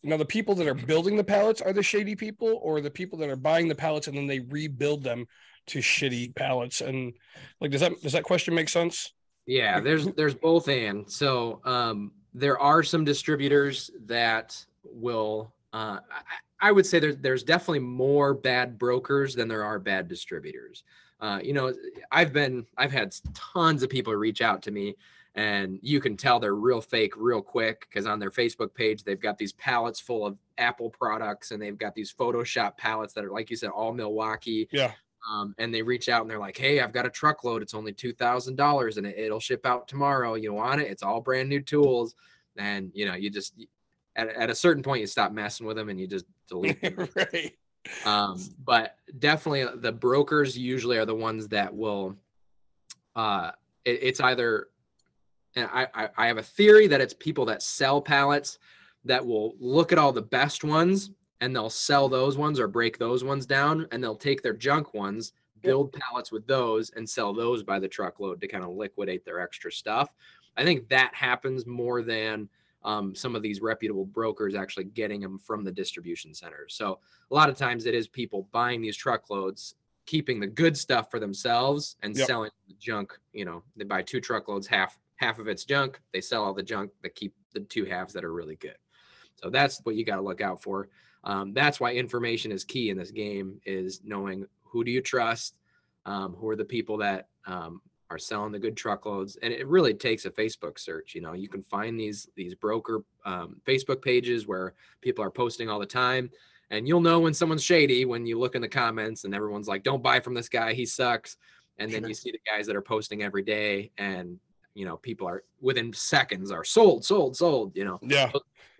now the people that are building the pallets are the shady people, or the people that are buying the pallets and then they rebuild them to shitty pallets? And like, does that does that question make sense? Yeah, there's there's both and. So um, there are some distributors that will. Uh, I, I would say there's there's definitely more bad brokers than there are bad distributors. Uh, you know, I've been I've had tons of people reach out to me, and you can tell they're real fake real quick because on their Facebook page they've got these pallets full of Apple products and they've got these Photoshop pallets that are like you said all Milwaukee Yeah. um, and they reach out and they're like, "Hey, I've got a truckload. It's only two thousand dollars, and it, it'll ship out tomorrow. You want it? It's all brand new tools." And you know, you just at, at a certain point, you stop messing with them and you just delete them. right. um, but definitely, the brokers usually are the ones that will. Uh, it, it's either, and I, I I have a theory that it's people that sell pallets that will look at all the best ones and they'll sell those ones or break those ones down and they'll take their junk ones build pallets with those and sell those by the truckload to kind of liquidate their extra stuff i think that happens more than um, some of these reputable brokers actually getting them from the distribution centers so a lot of times it is people buying these truckloads keeping the good stuff for themselves and Yep. selling the junk you know they buy two truckloads half half of it's junk they sell all the junk they keep the two halves that are really good. So that's what you got to look out for. Um, that's why information is key in this game is knowing who do you trust um, who are the people that um, are selling the good truckloads and it really takes a facebook search you know you can find these these broker um, facebook pages where people are posting all the time and you'll know when someone's shady when you look in the comments and everyone's like don't buy from this guy he sucks and then Sure. you see the guys that are posting every day and you know people are within seconds are sold sold sold you know Yeah.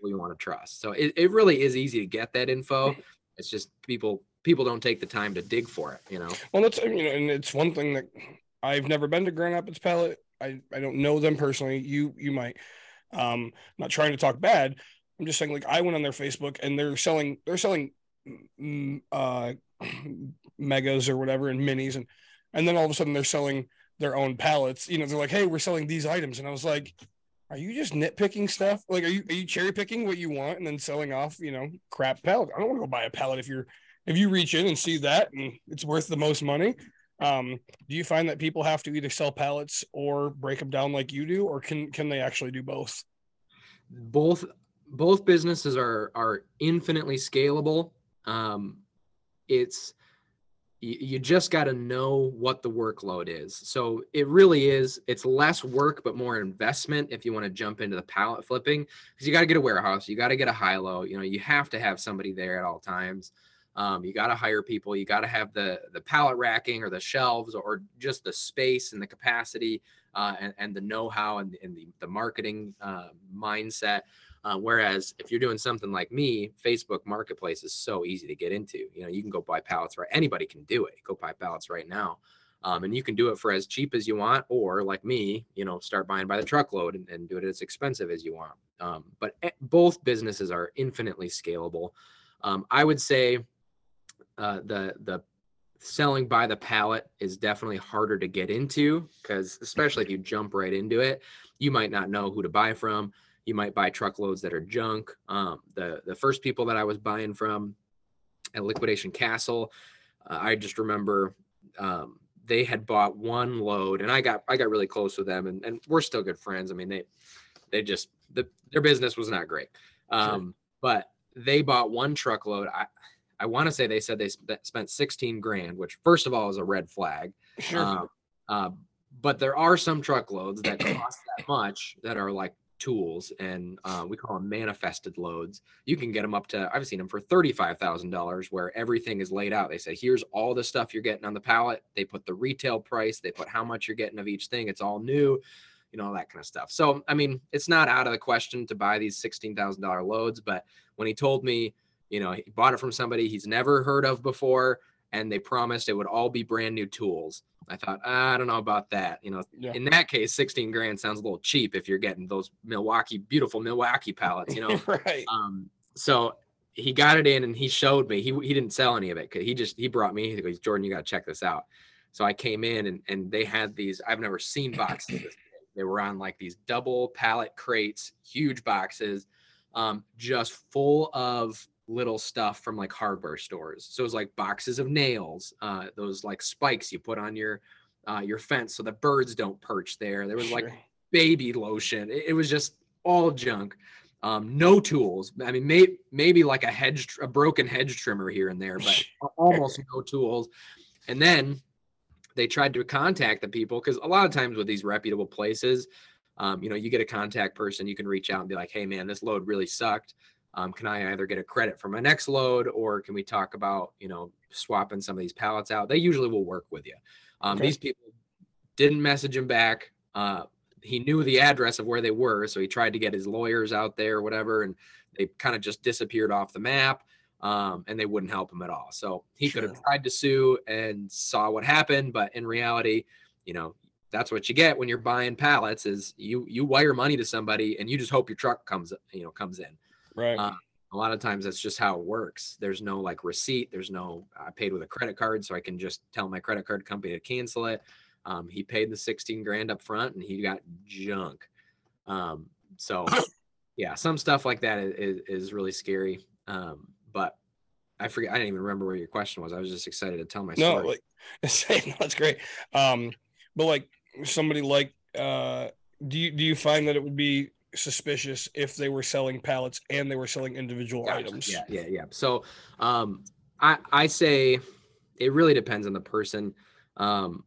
we want to trust. So it, it really is easy to get that info. It's just people people don't take the time to dig for it, you know. Well, that's you know, and it's one thing that I've never been to Grand Rapids Pallet. I I don't know them personally. You you might. Um, I'm not trying to talk bad. I'm just saying like I went on their Facebook and they're selling they're selling uh megas or whatever and minis and and then all of a sudden they're selling their own pallets. You know, they're like, hey, we're selling these items, and I was like. Are you just nitpicking stuff? Like, are you are you cherry picking what you want and then selling off, you know, crap pallet? I don't want to go buy a pallet if you're if you reach in and see that and it's worth the most money um, do you find that people have to either sell pallets or break them down like you do or can can they actually do both Both both businesses are are infinitely scalable. Um, it's you, just got to know what the workload is. So it really is. It's less work but more investment if you want to jump into the pallet flipping because you got to get a warehouse, you got to get a high low. You know, you have to have somebody there at all times. Um, you got to hire people. You got to have the the pallet racking or the shelves or just the space and the capacity uh, and, and the know-how and, and the, the marketing uh, mindset. Uh, whereas if you're doing something like me, Facebook Marketplace is so easy to get into. You know, you can go buy pallets right. Anybody can do it. Go buy pallets right now, um, and you can do it for as cheap as you want, or like me, you know, start buying by the truckload and, and do it as expensive as you want. Um, but eh, both businesses are infinitely scalable. Um, I would say uh, the the selling by the pallet is definitely harder to get into because especially if you jump right into it, you might not know who to buy from. You might buy truckloads that are junk. Um, the the first people that I was buying from at Liquidation Castle, uh, I just remember um, they had bought one load, and I got I got really close with them, and, and we're still good friends. I mean they they just the, their business was not great, um, but they bought one truckload. I I want to say they said they sp- spent 16 grand, which first of all is a red flag. Sure. Um, uh, but there are some truckloads that cost that much that are like tools, and uh, we call them manifested loads. You can get them up to I've seen them for thirty-five thousand dollars, where everything is laid out. They say, "Here's all the stuff you're getting on the pallet." They put the retail price, they put how much you're getting of each thing. It's all new, you know, all that kind of stuff. So, I mean, it's not out of the question to buy these sixteen thousand dollar loads. But when he told me, you know, he bought it from somebody he's never heard of before, and they promised it would all be brand new tools. I thought, I don't know about that. You know, Yeah. in that case, 16 grand sounds a little cheap if you're getting those Milwaukee, beautiful Milwaukee pallets, you know. right. um, so he got it in and he showed me. He he didn't sell any of it. Cause He just he brought me. He goes, Jordan, you got to check this out. So I came in and and they had these. I've never seen boxes. this. They were on like these double pallet crates, huge boxes, um, just full of little stuff from like hardware stores. So it was like boxes of nails, uh, those like spikes you put on your uh, your fence so the birds don't perch there. There was like Sure. baby lotion. It, it was just all junk. Um, no tools. I mean, may, maybe like a hedge, a broken hedge trimmer here and there, but almost no tools. And then they tried to contact the people because a lot of times with these reputable places, um, you know, you get a contact person, you can reach out and be like, "Hey, man, this load really sucked. Um, can I either get a credit for my next load, or can we talk about, you know, swapping some of these pallets out?" They usually will work with you. Um, Okay. These people didn't message him back. Uh, he knew the address of where they were, so he tried to get his lawyers out there, or whatever, and they kind of just disappeared off the map. Um, and they wouldn't help him at all. So he could have tried to sue and saw what happened, but in reality, you know, that's what you get when you're buying pallets is you you wire money to somebody and you just hope your truck comes you know comes in. Right. Uh, a lot of times that's just how it works. There's no like receipt. There's no I paid with a credit card, so I can just tell my credit card company to cancel it. Um, he paid the 16 grand up front and he got junk. Um, so yeah, some stuff like that is, is really scary. Um, but I forget. I didn't even remember where your question was. I was just excited to tell my no, story. like no, that's great. Um, but like somebody like uh do you do you find that it would be suspicious if they were selling pallets and they were selling individual Gotcha. items? Yeah, yeah, yeah. So um I I say it really depends on the person. Um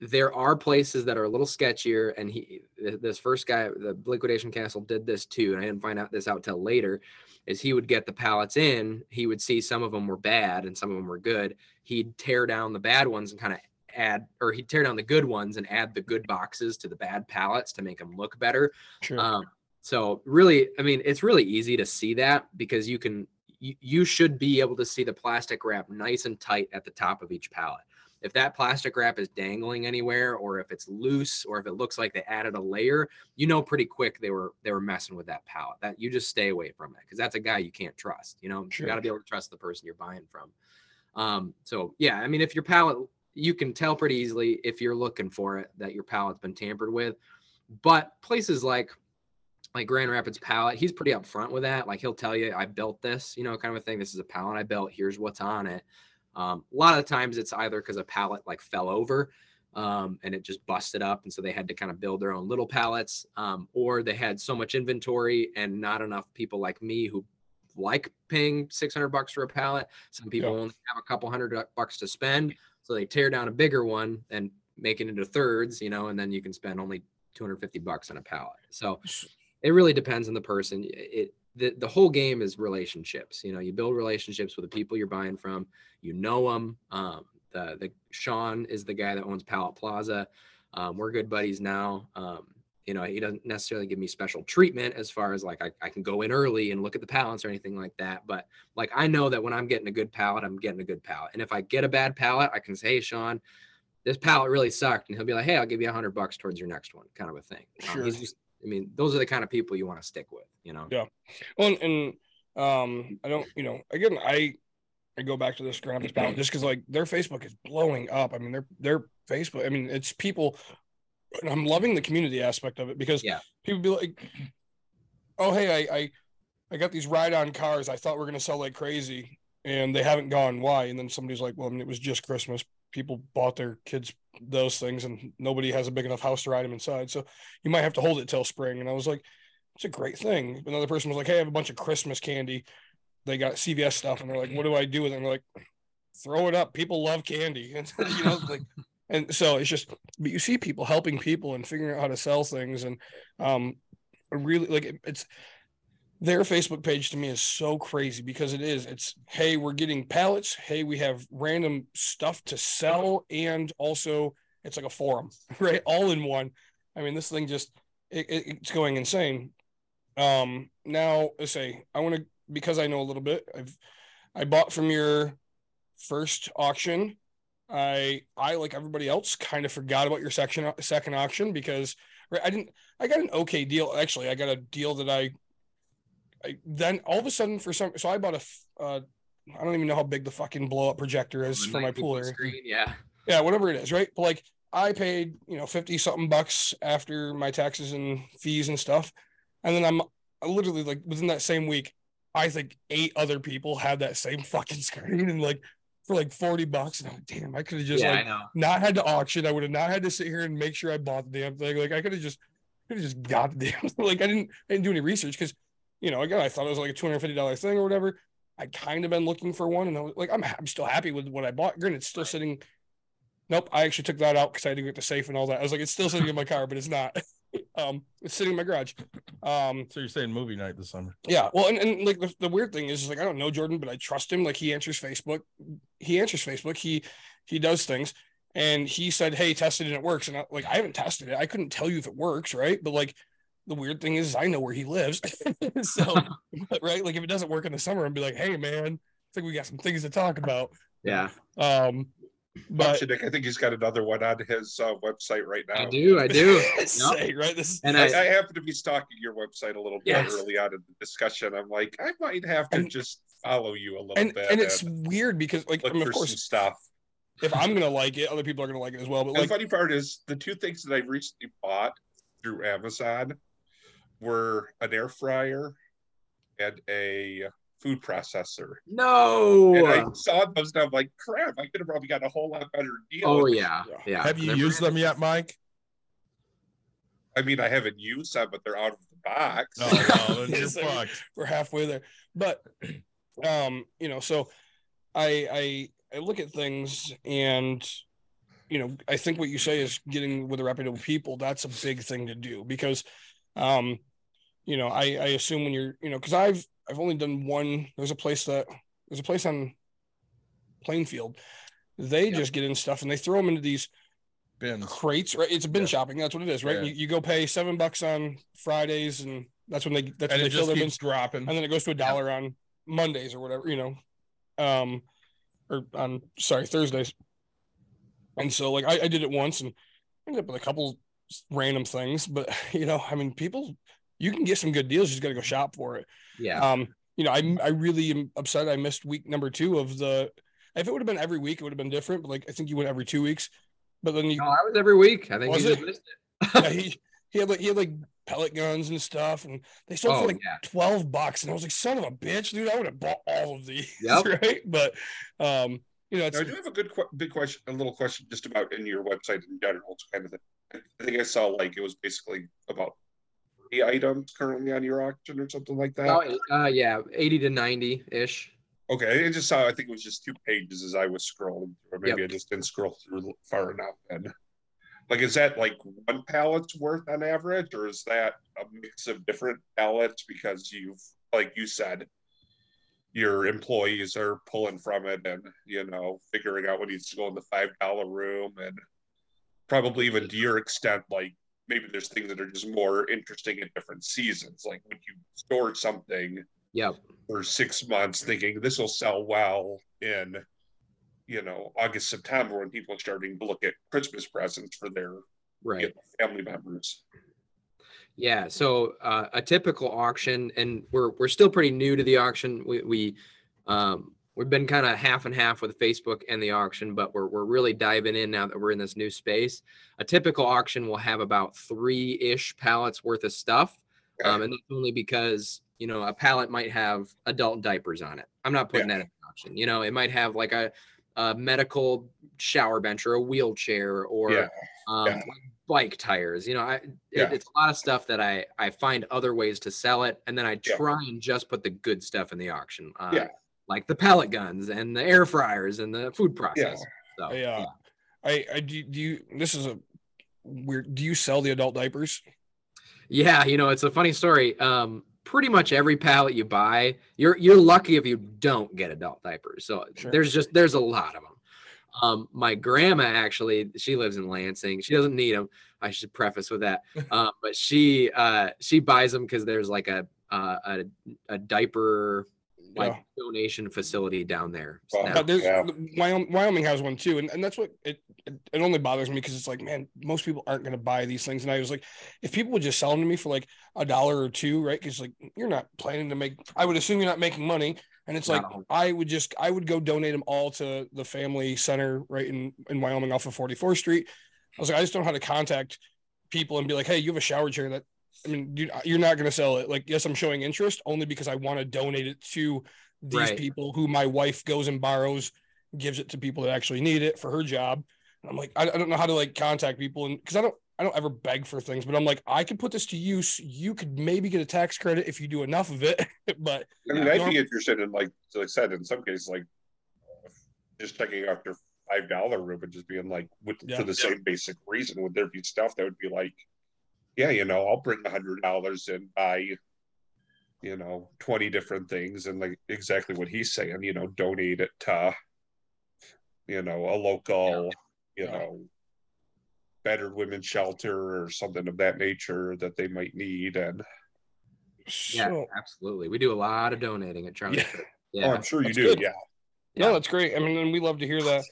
there are places that are a little sketchier and he this first guy the liquidation castle did this too and i didn't find out this out till later is he would get the pallets in he would see some of them were bad and some of them were good he'd tear down the bad ones and kind of add or he'd tear down the good ones and add the good boxes to the bad pallets to make them look better Sure. um, so really, I mean, it's really easy to see that because you can you, you should be able to see the plastic wrap nice and tight at the top of each pallet. If that plastic wrap is dangling anywhere or if it's loose or if it looks like they added a layer, you know pretty quick they were they were messing with that pallet. That you just stay away from it because that's a guy you can't trust. You know, Sure. you got to be able to trust the person you're buying from. Um, so yeah, I mean, if your pallet, you can tell pretty easily if you're looking for it that your pallet's been tampered with. But places like like Grand Rapids pallet, he's pretty upfront with that. Like he'll tell you, I built this, you know, kind of a thing. This is a pallet I built. Here's what's on it. Um, a lot of times it's either because a pallet like fell over um, and it just busted up. And so they had to kind of build their own little pallets, um, or they had so much inventory and not enough people like me who like paying 600 bucks for a pallet. Some people Yeah. only have a couple hundred bucks to spend. So they tear down a bigger one and make it into thirds, you know, and then you can spend only 250 bucks on a pallet. So it really depends on the person. It the, the whole game is relationships. You know, you build relationships with the people you're buying from. You know them. Um, the the Sean is the guy that owns Pallet Plaza. Um, we're good buddies now. Um, you know, he doesn't necessarily give me special treatment as far as like I, I can go in early and look at the pallets or anything like that. But like I know that when I'm getting a good pallet, I'm getting a good pallet. And if I get a bad pallet, I can say, hey, Sean, this pallet really sucked. And he'll be like, hey, I'll give you a hundred bucks towards your next one, kind of a thing. Um, Sure. he's just, I mean, those are the kind of people you want to stick with, you know? Yeah. Well, and, um, I don't, you know, again, I I go back to this Pallet just because like their Facebook is blowing up. I mean, their their Facebook. I mean, it's people. And I'm loving the community aspect of it because Yeah. people be like, "Oh, hey, I I, I got these ride-on cars. I thought we are gonna sell like crazy, and they haven't gone. Why?" And then somebody's like, "Well, I mean, it was just Christmas. People bought their kids those things, and nobody has a big enough house to ride them inside. So you might have to hold it till spring." And I was like, "It's a great thing." Another person was like, "Hey, I have a bunch of Christmas candy." They got CVS stuff, and they're like, "What do I do with it?" And they're like, "Throw it up. People love candy." And you know, like, and so it's just, but you see people helping people and figuring out how to sell things, and um, really like it, it's their Facebook page to me is so crazy because it is. It's hey, we're getting pallets. Hey, we have random stuff to sell, and also it's like a forum, right? All in one. I mean, this thing just it, it- it's going insane. Um, now let's say I want to because I know a little bit. I've I bought from your first auction. I I like everybody else kind of forgot about your section second auction because right, I didn't I got an okay deal actually I got a deal that I I then all of a sudden for some so I bought a uh I don't even know how big the fucking blow up projector is for my 90 pool area. screen, yeah. Yeah, whatever it is, right? But like I paid, you know, 50 something bucks after my taxes and fees and stuff. And then I'm I literally like within that same week, I think eight other people had that same fucking screen and like for like 40 bucks. And I'm like, damn, I could have just yeah, like I know. not had to auction. I would have not had to sit here and make sure I bought the damn thing. Like I could have just could have just got the damn like I didn't I didn't do any research because you know again I thought it was like a two hundred fifty dollar thing or whatever. I kind of been looking for one and I was like I'm I'm still happy with what I bought. Granted, it's still sitting. Nope, I actually took that out because I had to get the safe and all that. I was like, it's still sitting in my car, but it's not. um, it's sitting in my garage. Um, So you're saying movie night this summer? yeah. Well, and, and like the, the weird thing is, is like I don't know Jordan, but I trust him. Like he answers Facebook. He answers Facebook. He he does things. And he said, Hey, test it and it works. And I like I haven't tested it. I couldn't tell you if it works, right? But like the weird thing is, is I know where he lives. so right, like if it doesn't work in the summer, I'd be like, Hey man, I think we got some things to talk about. Yeah, Um but But Nick, I think he's got another one on his uh, website right now. I do. I do. say, right? This is And I, I, I happen to be stalking your website a little bit Yes. early on in the discussion. I'm like, I might have to And- just follow you a little and, bit and it's weird because like I mean, for of some course stuff. if I'm gonna like it, other people are gonna like it as well. But And the funny part is the two things that I recently bought through Amazon were an air fryer and a food processor. no. And I saw those and I'm like, crap, I could have probably got a whole lot better deal. oh yeah, yeah. Have you They're used them yet, Mike? I mean, I haven't used them, but they're out of the box. No, no, then you're So- fucked. we're halfway there. But um, you know, so I I I look at things and you know, I think what you say is getting with the reputable people, that's a big thing to do because um, you know, I I assume when you're, you know, because I've I've only done one, there's a place that there's a place on Plainfield. They just get in stuff and they throw them into these Bins. crates, right? It's a bin Yeah. shopping. That's what it is, right? Yeah. You, you go pay seven bucks on Fridays, and that's when they that's And when they fill their bins, dropping. and then it goes to a dollar on Mondays or whatever, you know, um, or on sorry Thursdays. And so, like, I, I did it once and ended up with a couple random things, but you know, I mean, people, you can get some good deals. You just got to go shop for it. Yeah. Um, you know, I I really am upset. I missed week number two of the. If it would have been every week, it would have been different. But like, I think you went every two weeks. But then you, No, I was every week. I think Was you it? just missed yeah, it. he he had like he had like pellet guns and stuff, and they sold Oh, for like yeah. twelve bucks, and I was like, son of a bitch, dude, I would have bought all of these, Yep. right? But um, you know, it's Now, I do have a good, que- big question, a little question just about in your website in general, it's kind of thing. I think I saw like it was basically about three items currently on your auction or something like that. Oh, uh, yeah, eighty to ninety ish. Okay, I just saw. I think it was just two pages as I was scrolling through. Maybe I just didn't scroll through far enough. And like, is that like one pallet's worth on average, or is that a mix of different pallets? Because you've, like you said, your employees are pulling from it, and you know, figuring out what needs to go in the five dollar room, and probably even to your extent, like maybe there's things that are just more interesting in different seasons. Like when you store something Yep. for six months thinking this will sell well in you know august september when people are starting to look at christmas presents for their you know, family members Yeah. So uh, a typical auction, and we're we're still pretty new to the auction. We we um, we've been kind of half and half with Facebook and the auction, but we're we're really diving in now that we're in this new space. A typical auction will have about three ish pallets worth of stuff, um, and that's only because you know a pallet might have adult diapers on it. I'm not putting Yeah. that in the auction. You know, it might have like a, a medical shower bench or a wheelchair or Yeah. um, Yeah. bike tires. You know, I it- it's a lot of stuff that I I find other ways to sell it, and then I try and just put the good stuff in the auction. Uh, Yeah. Like the pellet guns and the air fryers and the food processors. So, Yeah. I, I do, do you this is a weird do you sell the adult diapers? Yeah, you know, it's a funny story. Um, pretty much every pallet you buy, you're you're lucky if you don't get adult diapers. So Sure. there's just there's a lot of them. Um, my grandma actually, she lives in Lansing. She doesn't need them. I should preface with that. Um, but she uh she buys them because there's like a uh, a a diaper like Yeah. donation facility down there. Wow. now. But there's Yeah. Wyoming, Wyoming has one too, and, and that's what it, it it only bothers me because it's like, man, most people aren't going to buy these things, and I was like, if people would just sell them to me for like a dollar or two, right? Because like you're not planning to make, I would assume you're not making money, and it's like Not a whole- I would just I would go donate them all to the family center right in in Wyoming off of 44th Street. I was like, I just don't know how to contact people and be like, hey, you have a shower chair that. I mean, you, you're not going to sell it. Like, yes, I'm showing interest only because I want to donate it to these Right. people who my wife goes and borrows, gives it to people that actually need it for her job. And I'm like, I, I don't know how to like contact people, and because I don't, I don't ever beg for things, but I'm like, I could put this to use. You could maybe get a tax credit if you do enough of it. but I mean, Yeah. I'd be interested in like, like I said, in some cases, like just checking out their five dollar room and just being like, with, Yeah. for the same basic reason, would there be stuff that would be like, yeah, you know, I'll bring a hundred dollars and buy, you know, twenty different things, and like exactly what he's saying, you know, donate it to, you know, a local, you Yeah. know, battered women's shelter or something of that nature that they might need, and yeah, so, absolutely. We do a lot of donating at Charlie. Yeah. Kirk. oh, I'm sure you That's do, good. yeah. no, that's great. I mean, and we love to hear that.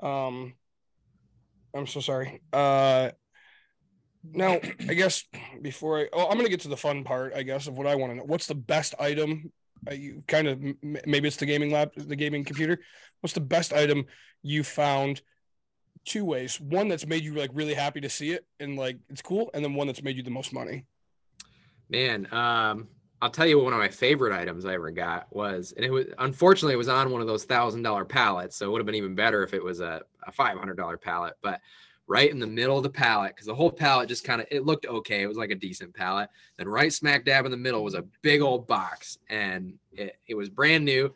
Um, I'm so sorry. Uh, now I guess before I, oh, I'm gonna get to the fun part, I guess, of what I want to know. What's the best item? Uh, you kind of maybe it's the gaming lab, the gaming computer. What's the best item you found? Two ways. One that's made you like really happy to see it and like it's cool, and then one that's made you the most money. Man, um, I'll tell you one of my favorite items I ever got was, and it was unfortunately it was on one of those thousand dollar pallets, so it would have been even better if it was a, a five hundred dollar pallet. But right in the middle of the pallet, because the whole pallet just kind of it looked okay, it was like a decent pallet. Then right smack dab in the middle was a big old box, and it, it was brand new.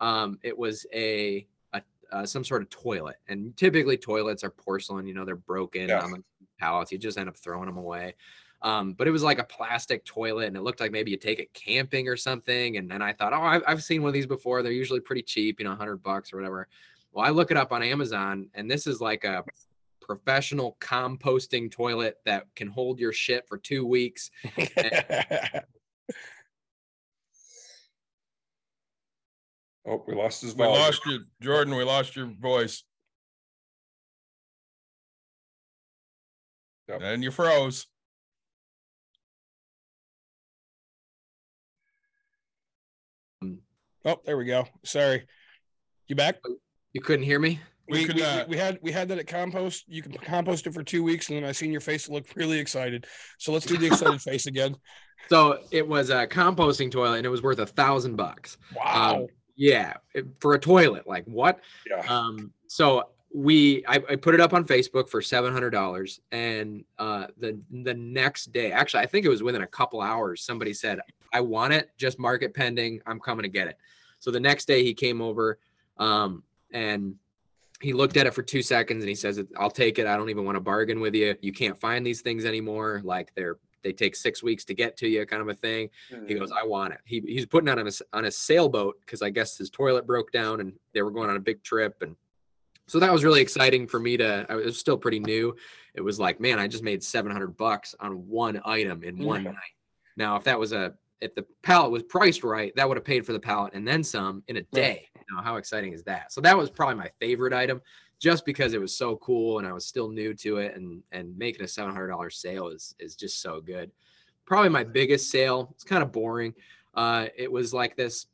Um, it was a, a uh, some sort of toilet, and typically toilets are porcelain, you know, they're broken Yeah. on the pallets. You just end up throwing them away. Um, but it was like a plastic toilet and it looked like maybe you take it camping or something. And then I thought, oh, I've, I've seen one of these before. They're usually pretty cheap, you know, 100 bucks or whatever. Well, I look it up on Amazon and this is like a professional composting toilet that can hold your shit for two weeks. Oh, we lost his We lost you, Jordan. We lost your voice. Yep. And you froze. Um, oh, there we go. Sorry. You back? Oh, you couldn't hear me? We we, could we, we had we had that at compost. You can compost it for two weeks, and then I seen your face look really excited. So let's do the excited face again. So it was a composting toilet and it was worth a thousand bucks. Wow. Um, yeah, it- for a toilet. Like what? Yeah. um so we I, I put it up on facebook for $700 and uh the the next day actually i think it was within a couple hours somebody said i want it just market pending i'm coming to get it so the next day he came over um and he looked at it for two seconds and he says i'll take it i don't even want to bargain with you you can't find these things anymore like they're they take six weeks to get to you kind of a thing he goes, mm. I want it. He, he's putting it on a, on a sailboat because I guess his toilet broke down and they were going on a big trip. And so that was really exciting for me to, I was still pretty new. It was like, man, I just made 700 bucks on one item in one Yeah. night. Now, if that was a, if the pallet was priced right, that would have paid for the pallet and then some in a day. Know, how exciting is that? So that was probably my favorite item just because it was so cool and I was still new to it and, and making a $700 sale is, is just so good probably my biggest sale. It's kind of boring. Uh, it was like this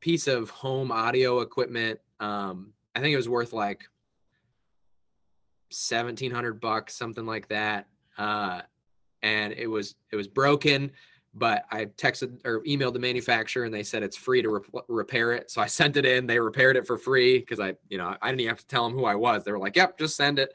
piece of home audio equipment. Um, I think it was worth like seventeen hundred bucks, something like that. Uh, and it was it was broken, but I texted or emailed the manufacturer and they said it's free to rep- repair it. So I sent it in. They repaired it for free because I, you know, I didn't even have to tell them who I was. They were like, "Yep, just send it."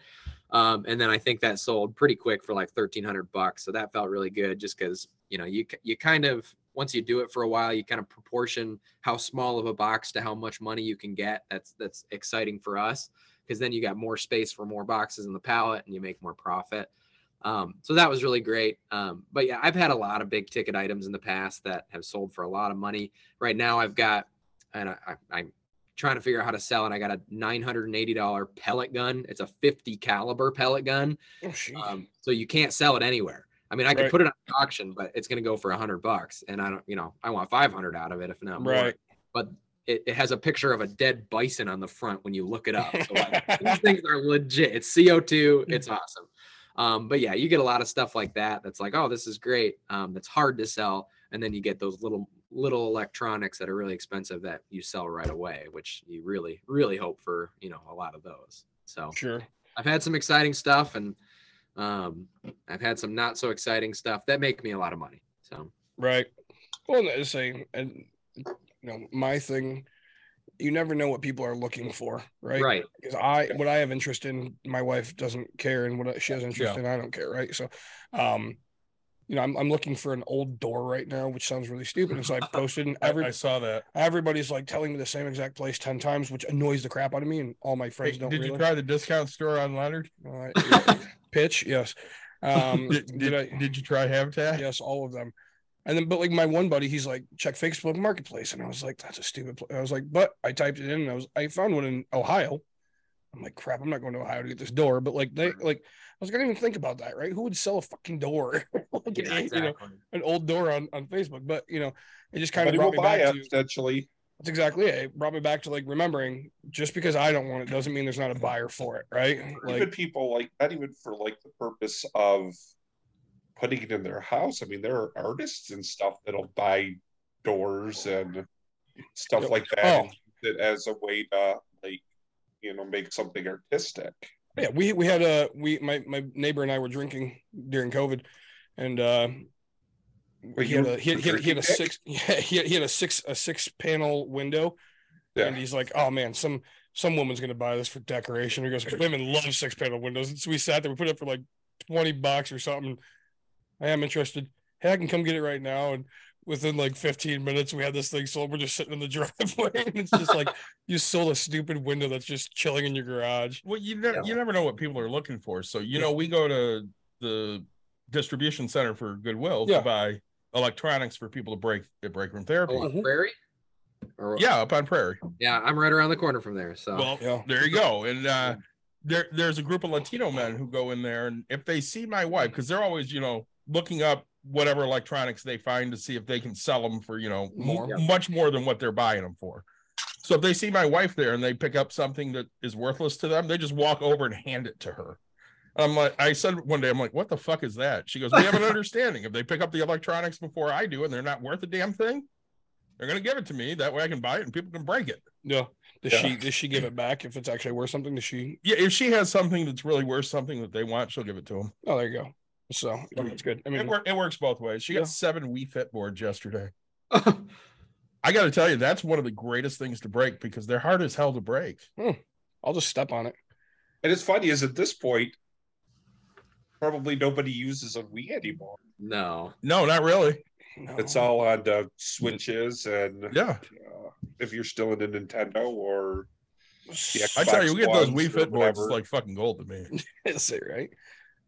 Um, and then I think that sold pretty quick for like thirteen hundred bucks. So that felt really good, just because you know you you kind of once you do it for a while, you kind of proportion how small of a box to how much money you can get. That's that's exciting for us because then you got more space for more boxes in the pallet and you make more profit. Um, so that was really great. Um, but yeah, I've had a lot of big ticket items in the past that have sold for a lot of money. Right now, I've got, and I, I, I'm trying to figure out how to sell it. I got a $980 pellet gun. It's a 50 caliber pellet gun. Oh. Um, so you can't sell it anywhere. I mean, I could Right. put it on auction, but it's going to go for a hundred bucks, and I don't, you know, I want 500 out of it if not more. Right. But it, it has a picture of a dead bison on the front when you look it up. So like, these things are legit. It's CO2. It's awesome. Um, but yeah, you get a lot of stuff like that. That's like, oh, this is great. Um, that's hard to sell, and then you get those little little electronics that are really expensive that you sell right away, which you really really hope for. You know, a lot of those. So Sure. I've had some exciting stuff, and um, I've had some not so exciting stuff that make me a lot of money. So Right. Well, same, and you know, my thing, you never know what people are looking for, right? right, Because I, what I have interest in, my wife doesn't care, and what she has interest Yeah. in, I don't care, right? So, um, you know, I'm, I'm looking for an old door right now, which sounds really stupid. And so I posted, and I, every I saw that. everybody's like telling me the same exact place ten times, which annoys the crap out of me, and all my Hey, friends don't did you try the discount store on Leonard? Uh, pitch, yes. Um, did, did did, I? did you try Habitat? Yes, all of them. And then, but like my one buddy, he's like, check Facebook Marketplace, and I was like, that's a stupid. Pl-. I was like, but I typed it in, and I was, I found one in Ohio. I'm like, crap, I'm not going to Ohio to get this door. But like, they like, I was gonna even think about that, right? Who would sell a fucking door, like, yeah, you know, an old door on on Facebook? But you know, it just kind of Somebody brought me buy back it to. potentially. That's exactly it. It brought me back to like remembering just because I don't want it doesn't mean there's not a buyer for it, right? even Like, people like not even for like the purpose of putting it in their house. I mean, there are artists and stuff that'll buy doors and stuff like that Oh. and use it as a way to like you know make something artistic. yeah we we had a we my my neighbor and i were drinking during covid and uh he had a he had, he had, he had a six yeah he had, he had a six a six panel window Yeah. and he's like oh man some some woman's gonna buy this for decoration he goes women love six panel windows and so we sat there we put it up for like 20 bucks or something i am interested hey i can come get it right now and within like 15 minutes we had this thing sold we're just sitting in the driveway and it's just like you sold a stupid window that's just chilling in your garage Well, you never Yeah. you never know what people are looking for. So you know, we go to the distribution center for Goodwill Yeah. to buy electronics for people to break at break room therapy. Oh, on Mhm. Prairie. Or, Yeah, up on Prairie. yeah, I'm right around the corner from there. So Well, yeah there you go. And uh there there's a group of Latino men who go in there and if they see my wife, because they're always, you know, looking up whatever electronics they find to see if they can sell them for, you know, More. more much more than what they're buying them for. So if they see my wife there and they pick up something that is worthless to them, they just walk over and hand it to her. I'm like, I said one day, I'm like, what the fuck is that? She goes, we have an understanding. If they pick up the electronics before I do and they're not worth a damn thing, they're gonna give it to me. That way I can buy it and people can break it. Yeah. Does Yeah. she does she give it back if it's actually worth something? Does she? Yeah, if she has something that's really worth something that they want, she'll give it to them. Oh, there you go. So yeah, that's good. I It, wor- it works both ways. She got Yeah. seven Wii Fit boards yesterday. I got to tell you, that's one of the greatest things to break because they're hard as hell to break. I'll just step on it. And it's funny is at this point, probably nobody uses a Wii anymore. no. No, not really. No. It's all on the switches and Yeah, uh, if you're still in a Nintendo or the I tell you, we get those Xbox Wii Fit boards. It's like fucking gold to me. That's it, right?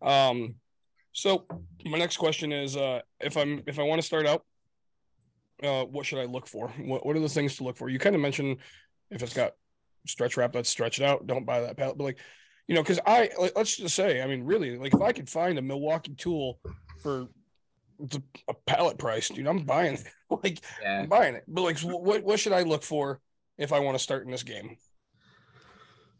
Um, so my next question is, uh, if I'm if I want to start out, uh, what should I look for? What what are the things to look for? You kind of mentioned if it's got stretch wrap, let's stretch it out. Don't buy that pallet, but like, you know, because I like, let's just say, I mean, really, like if I could find a Milwaukee tool for the, a pallet price, dude, I'm buying it. like Yeah. I'm buying it. But like, what what should I look for if I want to start in this game?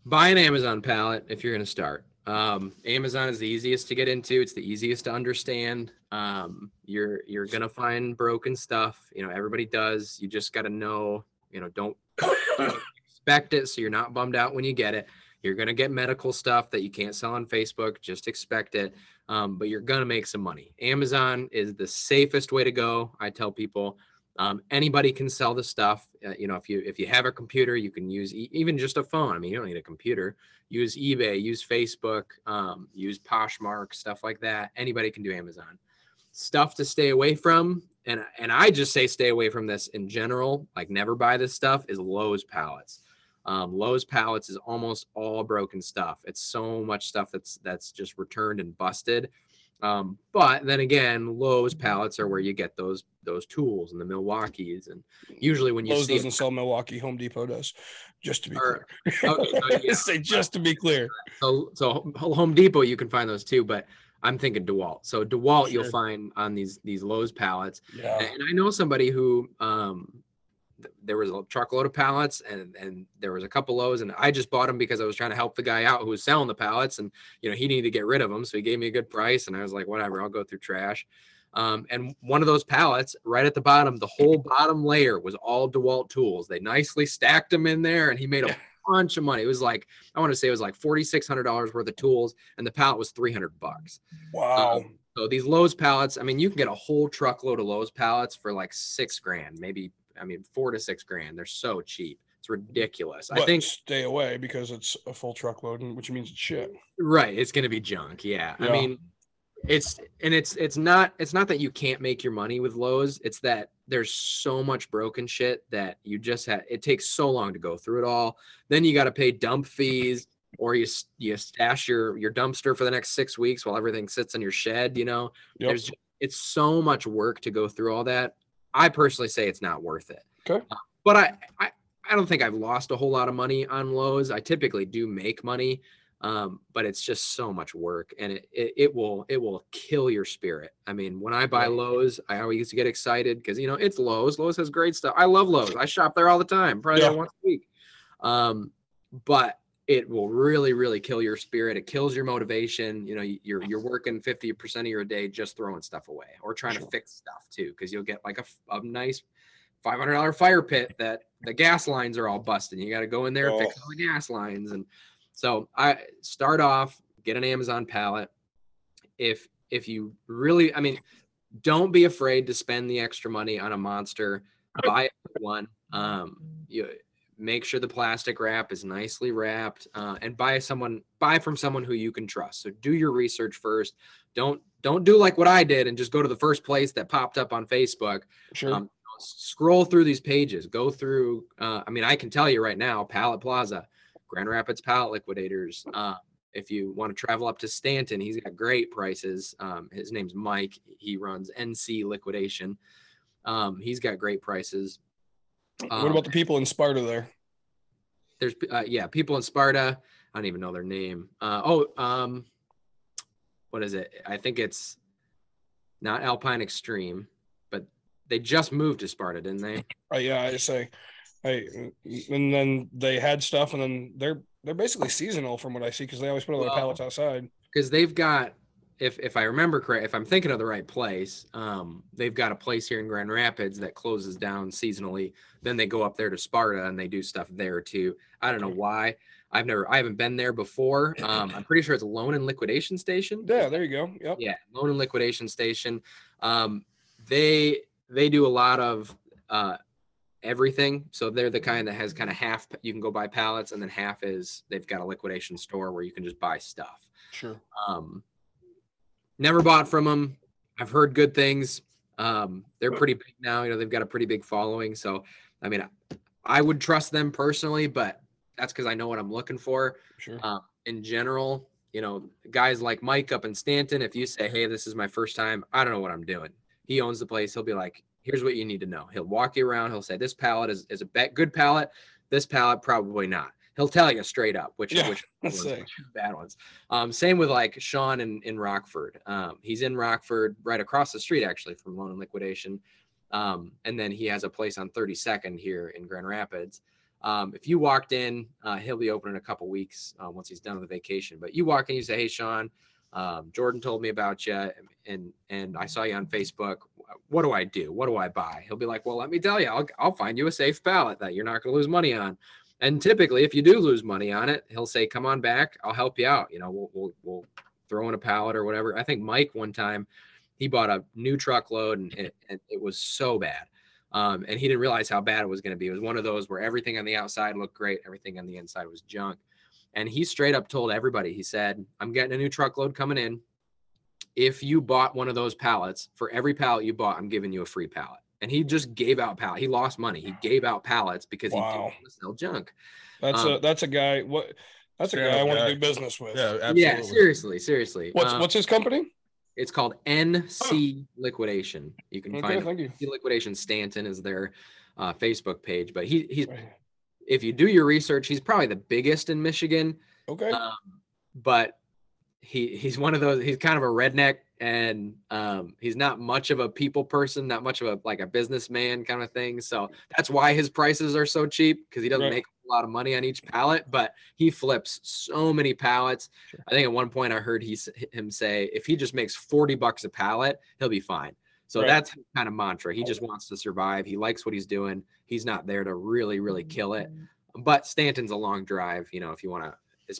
buy an Amazon pallet if you're going to start. Um, Amazon is the easiest to get into. It's the easiest to understand. Um, you're you're gonna find broken stuff. You know, everybody does. You just got to know You know, don't expect it so you're not bummed out when you get it. You're gonna get medical stuff that you can't sell on Facebook. Just expect it. Um, but you're gonna make some money. Amazon is the safest way to go. I tell people um, anybody can sell the stuff. Uh, you know, if you if you have a computer, you can use e- even just a phone. I mean, you don't need a computer. Use eBay, use Facebook, um, use Poshmark, stuff like that. Anybody can do Amazon. Stuff to stay away from, and and I just say stay away from this in general. Like never buy this stuff. Is Lowe's pallets. Um, Lowe's pallets is almost all broken stuff. It's so much stuff that's that's just returned and busted. Um, but then again, Lowe's pallets are where you get those those tools and the Milwaukee's, and usually when you Lowe's see doesn't sell Milwaukee. Home Depot does. Just to be Or- clear. okay, so yeah. Say just to be clear. so so Home Depot you can find those too, but I'm thinking DeWalt. So DeWalt you'll find on these these Lowe's pallets, Yeah. and I know somebody who um there was a truckload of pallets and and there was a couple lows and I just bought them because I was trying to help the guy out who was selling the pallets and you know he needed to get rid of them so he gave me a good price and I was like whatever I'll go through trash. Um, and one of those pallets right at the bottom, the whole bottom layer was all DeWalt tools. They nicely stacked them in there and he made a bunch of money. It was like I want to say it was like forty six hundred dollars worth of tools and the pallet was three hundred bucks. Wow. Um, so these Lowe's pallets, I mean, you can get a whole truckload of Lowe's pallets for like six grand, maybe, I mean, four to six grand. They're so cheap. It's ridiculous. I think, stay away because it's a full truckload, and- which means it's shit. right. It's going to be junk. Yeah. I mean, it's, and it's, it's not, it's not that you can't make your money with Lowe's. It's that there's so much broken shit that you just have, it takes so long to go through it all. Then you got to pay dump fees or you, you stash your, your dumpster for the next six weeks while everything sits in your shed, you know? Yep. there's it's so much work to go through all that. I personally say it's not worth it. Okay. Uh, But I, I I don't think I've lost a whole lot of money on Lowe's. I typically do make money, um, but it's just so much work, and it, it it will it will kill your spirit. I mean, when I buy. Lowe's, I always get excited because you know it's Lowe's. Lowe's has great stuff. I love Lowe's. I shop there all the time, probably Yeah. once a week. Um, but it will really really kill your spirit. It kills your motivation. You know you're you're working 50% of your day just throwing stuff away or trying to fix stuff too because you'll get like a nice $500 fire pit that the gas lines are all busted you got to go in there and fix Oh. all the gas lines. And so i start off get an amazon pallet. If if you really i mean don't be afraid to spend the extra money on a monster. Buy one. Um you make sure the plastic wrap is nicely wrapped uh, and buy someone buy from someone who you can trust. So do your research first. Don't don't do like what i did and just go to the first place that popped up on facebook. Sure. um, scroll through these pages. Go through uh, i mean i can tell you right now pallet plaza grand rapids pallet liquidators uh, if you want to travel up to stanton he's got great prices. Um, his name's mike. He runs nc liquidation. Um, he's got great prices what um, about the people in Sparta there? there's uh, yeah people in sparta i don't even know their name uh, oh um what is it i think it's not alpine extreme but they just moved to sparta didn't they Uh, yeah, I say, I and then they had stuff, and then they're they're basically seasonal from what I see because they always put all their Well, pallets outside. because they've got if if I remember correct, if I'm thinking of the right place, um, they've got a place here in Grand Rapids that closes down seasonally. Then they go up there to Sparta and they do stuff there too. I don't know why. I've never, I haven't been there before. Um, I'm pretty sure it's Loan and Liquidation Station. Yeah, there you go. Yep. yeah loan and liquidation station um they they do a lot of uh everything so they're the kind that has kind of half you can go buy pallets and then half is they've got a liquidation store where you can just buy stuff Sure. um never bought from them i've heard good things um they're pretty big now you know they've got a pretty big following so i mean i would trust them personally but that's because i know what i'm looking for Sure. um, in general, you know, guys like Mike up in Stanton, if you say, Hey, this is my first time, I don't know what I'm doing. He owns the place. He'll be like, here's what you need to know. He'll walk you around. He'll say, this pallet is, is a bet, good pallet. This pallet, probably not. He'll tell you straight up, which, Yeah, which ones, which bad ones. Um, same with like Sean in, in Rockford. Um, he's in Rockford right across the street, actually from Loan and Liquidation. Um, and then he has a place on 32nd here in Grand Rapids. Um, if you walked in, uh, he'll be open in a couple weeks uh, once he's done with the vacation. But you walk in, you say, "Hey, Sean, um, Jordan told me about you, and and I saw you on Facebook. what do I do? What do I buy? He'll be like, well, let me tell you, I'll, I'll find you a safe pallet that you're not going to lose money on. And typically, if you do lose money on it, he'll say, come on back. I'll help you out. You know, we'll, we'll, we'll throw in a pallet or whatever. I think Mike one time, he bought a new truckload and it, and it was so bad. Um, and he didn't realize how bad it was going to be. It was one of those where everything on the outside looked great, everything on the inside was junk. And he straight up told everybody, he said, I'm getting a new truckload coming in. If you bought one of those pallets, for every pallet you bought, I'm giving you a free pallet. And he just gave out pallet. He lost money. He gave out pallets because he didn't want to sell junk. That's Um, a that's a guy. What? That's a Yeah, guy I want yeah. to do business with. Yeah, absolutely. Yeah, seriously, seriously. What's Um, what's his company? it's called NC Liquidation. You can Okay, find thank you. NC Liquidation Stanton is their uh, Facebook page, but he he's Right. if you do your research, he's probably the biggest in Michigan. Okay. Um, but he he's one of those. He's kind of a redneck, and um, he's not much of a people person, not much of a like a businessman kind of thing. So that's why his prices are so cheap because he doesn't Right. make a lot of money on each pallet. But he flips so many pallets. I think at one point I heard he him say if he just makes forty bucks a pallet, he'll be fine. So Right. that's his kind of mantra. He just wants to survive. He likes what he's doing. He's not there to really, really kill it. But Stanton's a long drive. You know, if you want to,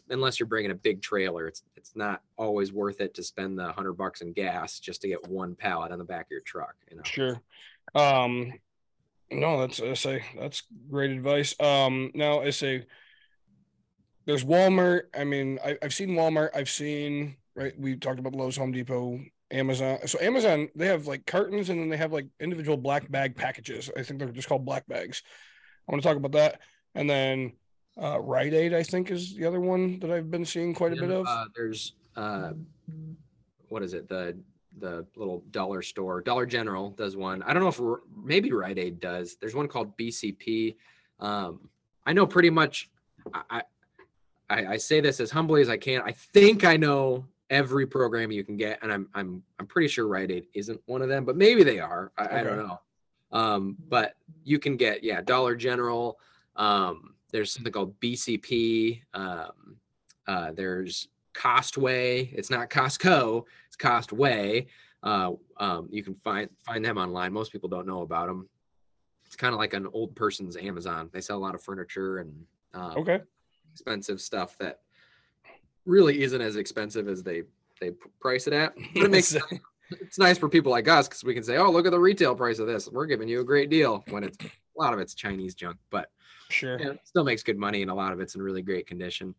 unless you're bringing a big trailer, it's it's not always worth it to spend the hundred bucks in gas just to get one pallet on the back of your truck. You know. Sure. Um, no, that's I say that's great advice. Um, now I say there's Walmart. I mean, I, I've seen Walmart. I've seen right. We talked about Lowe's, Home Depot, Amazon. So Amazon, they have like cartons and then they have like individual black bag packages. I think they're just called black bags. I want to talk about that. And then uh, Rite Aid, I think, is the other one that I've been seeing quite a bit of. Uh, there's uh, what is it? The the little dollar store, Dollar General does one. I don't know if maybe Rite Aid does. There's one called BCP. Um, I know pretty much. I, I I say this as humbly as I can. I think I know every program you can get, and I'm I'm I'm pretty sure Rite Aid isn't one of them, but maybe they are. I, I don't know. Um, but you can get yeah, Dollar General. Um, there's something called BCP. Um, uh, there's Costway. It's not Costco. It's Costway. Uh, um, you can find find them online. Most people don't know about them. It's kind of like an old person's Amazon. They sell a lot of furniture and um, okay. expensive stuff that really isn't as expensive as they they price it at. But it makes it's nice for people like us because we can say, "Oh, look at the retail price of this. We're giving you a great deal." When it's a lot of it's Chinese junk, but Sure. yeah, still makes good money and a lot of it's in really great condition.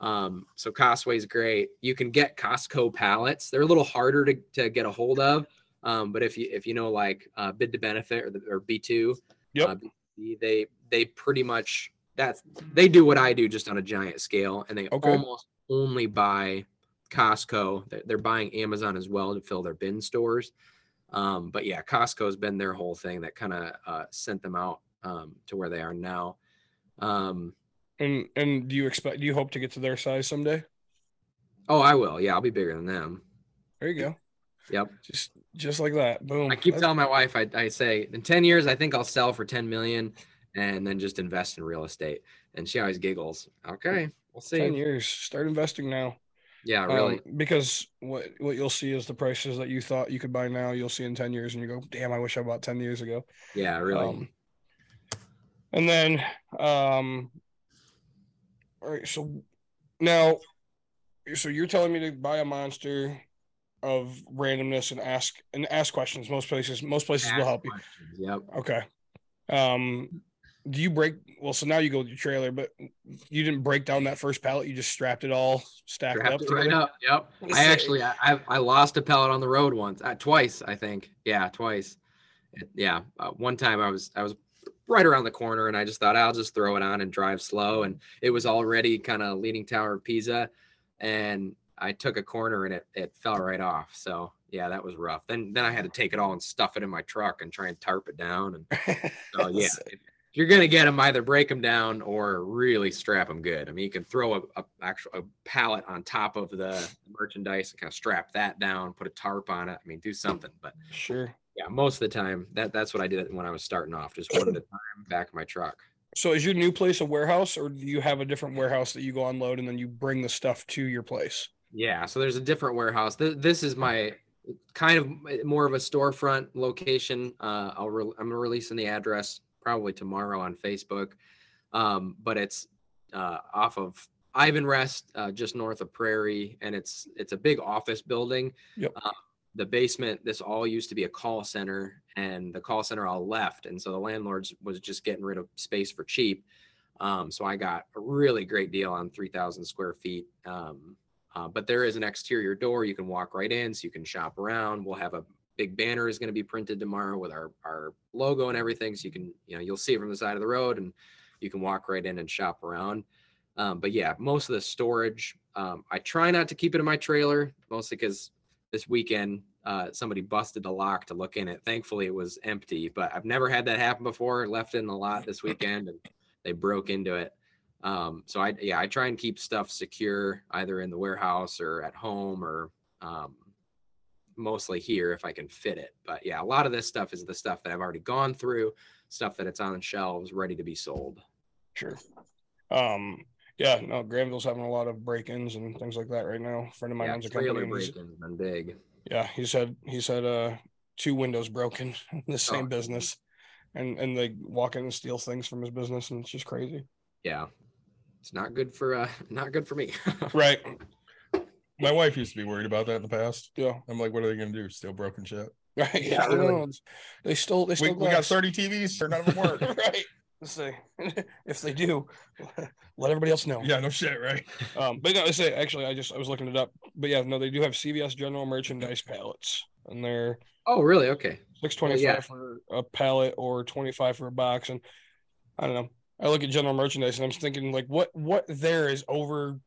Um, so Costway's great. You can get Costco pallets. They're a little harder to, to get a hold of. Um, but if you if you know like uh, bid to benefit or, the, or B2, Yep. uh, they they pretty much that's they do what I do just on a giant scale, and they Okay. almost only buy Costco. They're, they're buying Amazon as well to fill their bin stores. Um, but yeah, Costco's been their whole thing that kind of uh, sent them out um, to where they are now. Um, And and do you expect? Do you hope to get to their size someday? oh, I will. Yeah, I'll be bigger than them. There you go. Yep. Just just like that. Boom. I keep That's- telling my wife, I, I say, in 10 years, I think I'll sell for 10 million and then just invest in real estate. And she always giggles. Okay, we'll see. ten years. Start investing now. Yeah, really. Um, because what what you'll see is the prices that you thought you could buy now, you'll see in ten years, and you go, "Damn, I wish I bought ten years ago." yeah, really. Um, and then, um, all right. So now, so you're telling me to buy a monster of randomness and ask and ask questions. Most places, most places will Ask help you. Yep. Okay. Um, do you break? Well, so now you go with your trailer, but you didn't break down that first pallet. You just strapped it all stacked up. It right up. Yep. I actually, I, I I lost a pallet on the road once, uh, twice, I think. Yeah, twice. Yeah. Uh, one time I was, I was right around the corner and I just thought I'll just throw it on and drive slow. And it was already kind of leaning tower of Pisa. And I took a corner and it, it fell right off. So yeah, that was rough. Then, then I had to take it all and stuff it in my truck and try and tarp it down. And so yeah, if you're gonna get them, either break them down or really strap them good. I mean, you can throw a, a actual a pallet on top of the merchandise and kind of strap that down, put a tarp on it. I mean, do something. But Sure. yeah, most of the time, that that's what I did when I was starting off, just one at a time, back of my truck. So is your new place a warehouse, or do you have a different warehouse that you go unload and then you bring the stuff to your place? Yeah, so there's a different warehouse. Th- This is my kind of more of a storefront location. Uh, I'll re- I'm releasing the address probably tomorrow on Facebook, um, but it's uh, off of Ivanrest, uh, just north of Prairie, and it's it's a big office building. Yep. Uh, the basement, this all used to be a call center, and the call center all left, and so the landlords was just getting rid of space for cheap. Um, so I got a really great deal on 3,000 square feet. Um, uh, but there is an exterior door you can walk right in, so you can shop around. We'll have a big banner is going to be printed tomorrow with our our logo and everything, so you can you know you'll see it from the side of the road, and you can walk right in and shop around. Um, but yeah, most of the storage, um, I try not to keep it in my trailer, mostly because this weekend uh, somebody busted the lock to look in it. Thankfully, it was empty, but I've never had that happen before. Left in the lot this weekend, and they broke into it. Um, so I yeah, I try and keep stuff secure either in the warehouse or at home or um, mostly here if I can fit it. But yeah, a lot of this stuff is the stuff that I've already gone through, stuff that it's on shelves ready to be sold. Sure. Um, yeah, no, Grandville's having a lot of break-ins and things like that right now. A friend of mine Yeah, owns a company. break-ins been big. Yeah, he said he said uh two windows broken in the same Oh. business. And and they walk in and steal things from his business and it's just crazy. Yeah, it's not good for uh not good for me. Right. My wife used to be worried about that in the past. Yeah. I'm like, what are they gonna do? Steal broken shit? Right. Yeah, I really. They stole they stole we got 30 TVs, none of them work. right. Let's say if they do, let everybody else know. yeah, no shit, right? Um, but no, I say actually, I just I was looking it up. But yeah, no, they do have CVS general merchandise pallets, and they're oh, really? Okay. six twenty five yeah. for a pallet or twenty five for a box. And I don't know. I look at general merchandise and I'm thinking like, what what there is over.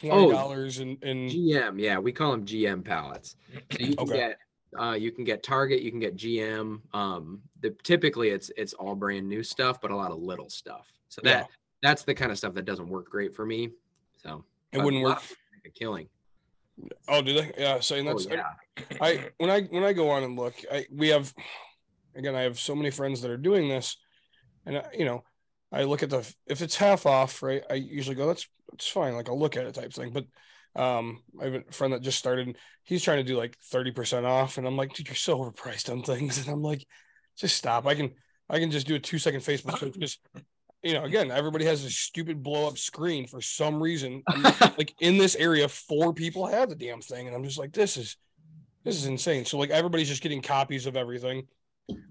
Twenty dollars in in GM, yeah, we call them GM pallets. So you can Okay. get uh, you can get Target, you can get GM. Um, the typically it's it's all brand new stuff, but a lot of little stuff. So that Yeah. that's the kind of stuff that doesn't work great for me. So it wouldn't work. make a killing. Oh, do they? Yeah, saying Oh, that's yeah. I when I when I go on and look, I we have again, I have so many friends that are doing this, and I, you know, I look at the if it's half off, right? I usually go, that's it's fine, like I'll look at it type thing. But um, I have a friend that just started, he's trying to do like thirty percent off, and I'm like, dude, you're so overpriced on things, and I'm like, just stop. I can I can just do a two second Facebook search because. You know, again, everybody has a stupid blow up screen for some reason. Like in this area, four people have the damn thing, and I'm just like, this is this is insane. So like everybody's just getting copies of everything.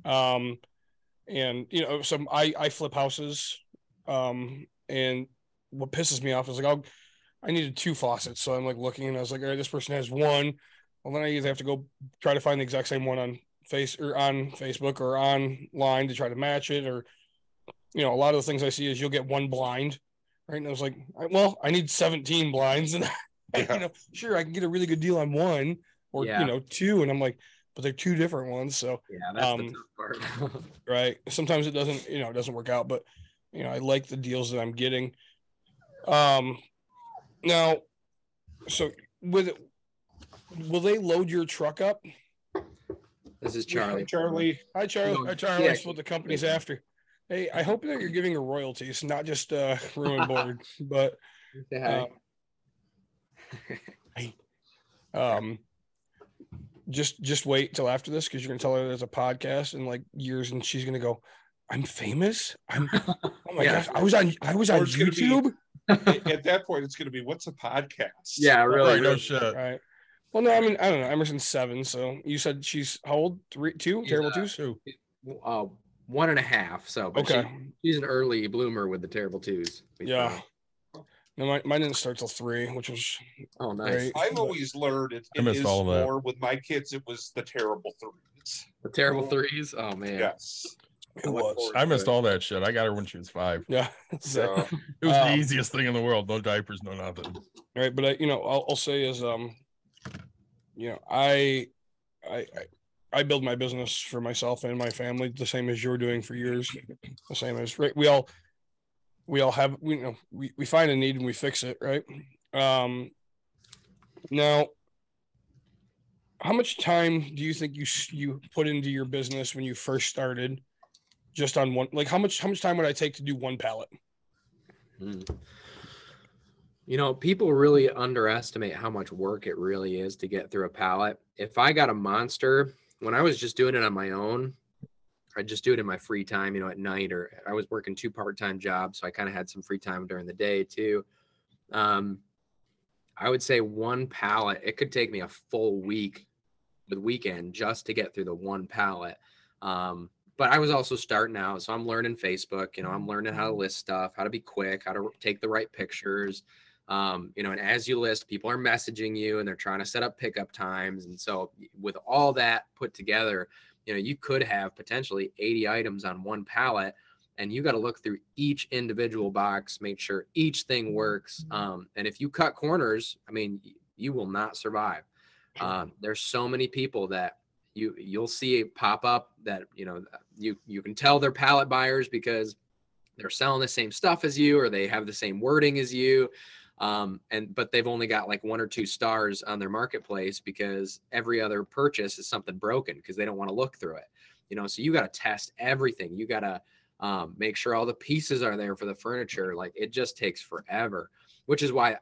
Um and you know, some I I flip houses. Um and what pisses me off is like I'll I needed two faucets. So I'm like looking and I was like, all right, this person has one. Well then I either have to go try to find the exact same one on face or on Facebook or online to try to match it or you know, a lot of the things I see is you'll get one blind. Right. And I was like, well, I need 17 blinds. And Yeah. you know, sure, I can get a really good deal on one or Yeah. you know, two. And I'm like, but they're two different ones. So Yeah, that's Um, the tough part. right. Sometimes it doesn't, you know, it doesn't work out, but you know, I like the deals that I'm getting. Um now so with it will they load your truck up? this is Charlie. Charlie. Hi Charlie. Hi Charlie, yeah. that's what the company's after. Hey, I hope that you're giving her royalties, not just uh room and board, but Say um, um just just wait till after this because you're gonna tell her there's a podcast in like years and she's gonna go i'm famous i'm oh my Yeah. gosh i was on i was Or on it's gonna be- youtube At that point, it's going to be what's a podcast? yeah, really. right, no really. shit. right well no i mean i don't know emerson's seven so you said she's how old three two She's, terrible uh, twos Two. Uh, one and a half. So, but she- okay she's an early bloomer with the terrible twos. yeah found. no mine, mine didn't start till three which was Oh, nice. Great. I've always learned it, I missed is all that. more with my kids. It was the terrible threes. The terrible threes. Oh man. Yes. It was I missed all that shit. I got her when she was five. yeah so, It was Um, the easiest thing in the world. No diapers, no nothing. right but i you know I'll, I'll say is um you know i i I- I build my business for myself and my family the same as you're doing for yours the same as right we all we all have we you know we, we find a need and we fix it right um now how much time do you think you you put into your business when you first started just on one like how much how much time would i take to do one pallet Hmm. You know, people really underestimate how much work it really is to get through a pallet. If I got a monster, when I was just doing it on my own, i'd just do it in my free time, you know, at night, or I was working two part-time jobs, so I kind of had some free time during the day too. Um, I would say one pallet, it could take me a full week with weekend just to get through the one pallet. Um, but I was also starting out, so I'm learning Facebook. You know, I'm learning how to list stuff, how to be quick, how to take the right pictures. Um, you know, and as you list, people are messaging you and they're trying to set up pickup times. And so, with all that put together, you know, you could have potentially 80 items on one pallet, and you got to look through each individual box, make sure each thing works. Um, and if you cut corners, I mean, you will not survive. Um, there's so many people that you you'll see it pop up that you know you you can tell they're pallet buyers because they're selling the same stuff as you or they have the same wording as you. Um, and but they've only got like one or two stars on their marketplace because every other purchase is something broken because they don't want to look through it. You know so you got to test everything. You got to um, make sure all the pieces are there for the furniture. Like it just takes forever which is why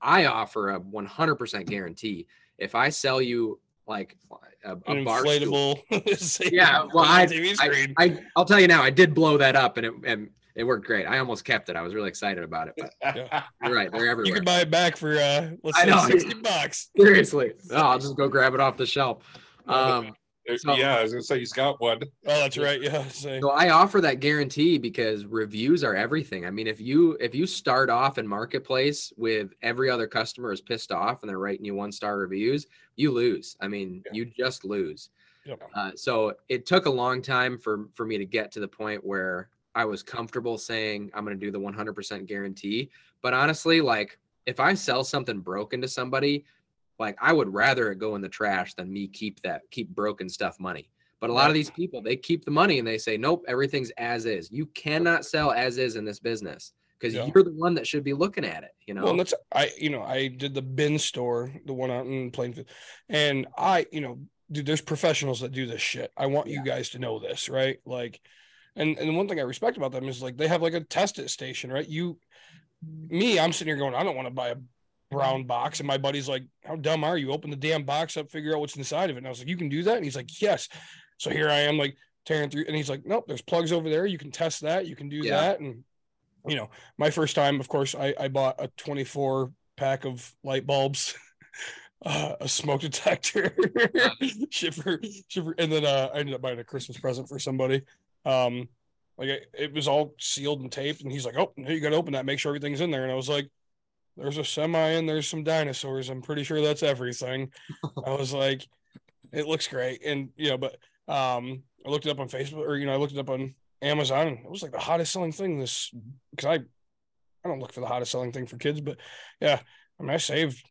i offer a 100% guarantee. If i sell you like a, a An bar inflatable. yeah well I, TV I, screen. I i'll tell you now i did blow that up and it and it worked great i almost kept it i was really excited about it but you're right they're everywhere. you everywhere could buy it back for uh let's say 60 bucks. seriously oh, i'll just go grab it off the shelf um So- yeah, I was gonna say he's got one. Oh, that's right. Yeah. Say. So I offer that guarantee because reviews are everything. I mean, if you if you start off in marketplace with every other customer is pissed off and they're writing you one star reviews, you lose. I mean, Yeah. you just lose. Yep. Uh, so it took a long time for for me to get to the point where I was comfortable saying I'm going to do the 100% guarantee. But honestly, like if I sell something broken to somebody, like I would rather it go in the trash than me keep that keep broken stuff money. But a lot of these people, they keep the money and they say, nope, everything's as is. You cannot sell as is in this business because Yeah. you're the one that should be looking at it. You know, Well, that's I, you know, I did the bin store, the one out in Plainfield, and I, you know, dude, there's professionals that do this shit. I want you guys to know this, right? Like, and and one thing I respect about them is like they have like a test it station, right? You, me, I'm sitting here going, I don't want to buy a brown box, and my buddy's like, How dumb are you? Open the damn box up, figure out what's inside of it. And I was like, You can do that, and he's like, Yes. So here I am, like tearing through, and he's like, Nope, there's plugs over there. You can test that. You can do Yeah. that, and you know, my first time, of course, I, I bought a 24 pack of light bulbs, uh, a smoke detector, shipper, shipper, and then uh, I ended up buying a Christmas present for somebody. Um, like it, it was all sealed and taped, and he's like, "Oh, you got to open that, make sure everything's in there." And I was like, "There's a semi and there's some dinosaurs. I'm pretty sure that's everything." I was like, "It looks great," and you know, but um, I looked it up on Facebook, or you know, I looked it up on Amazon, and it was like the hottest selling thing this because I I don't look for the hottest selling thing for kids, but yeah, I mean I saved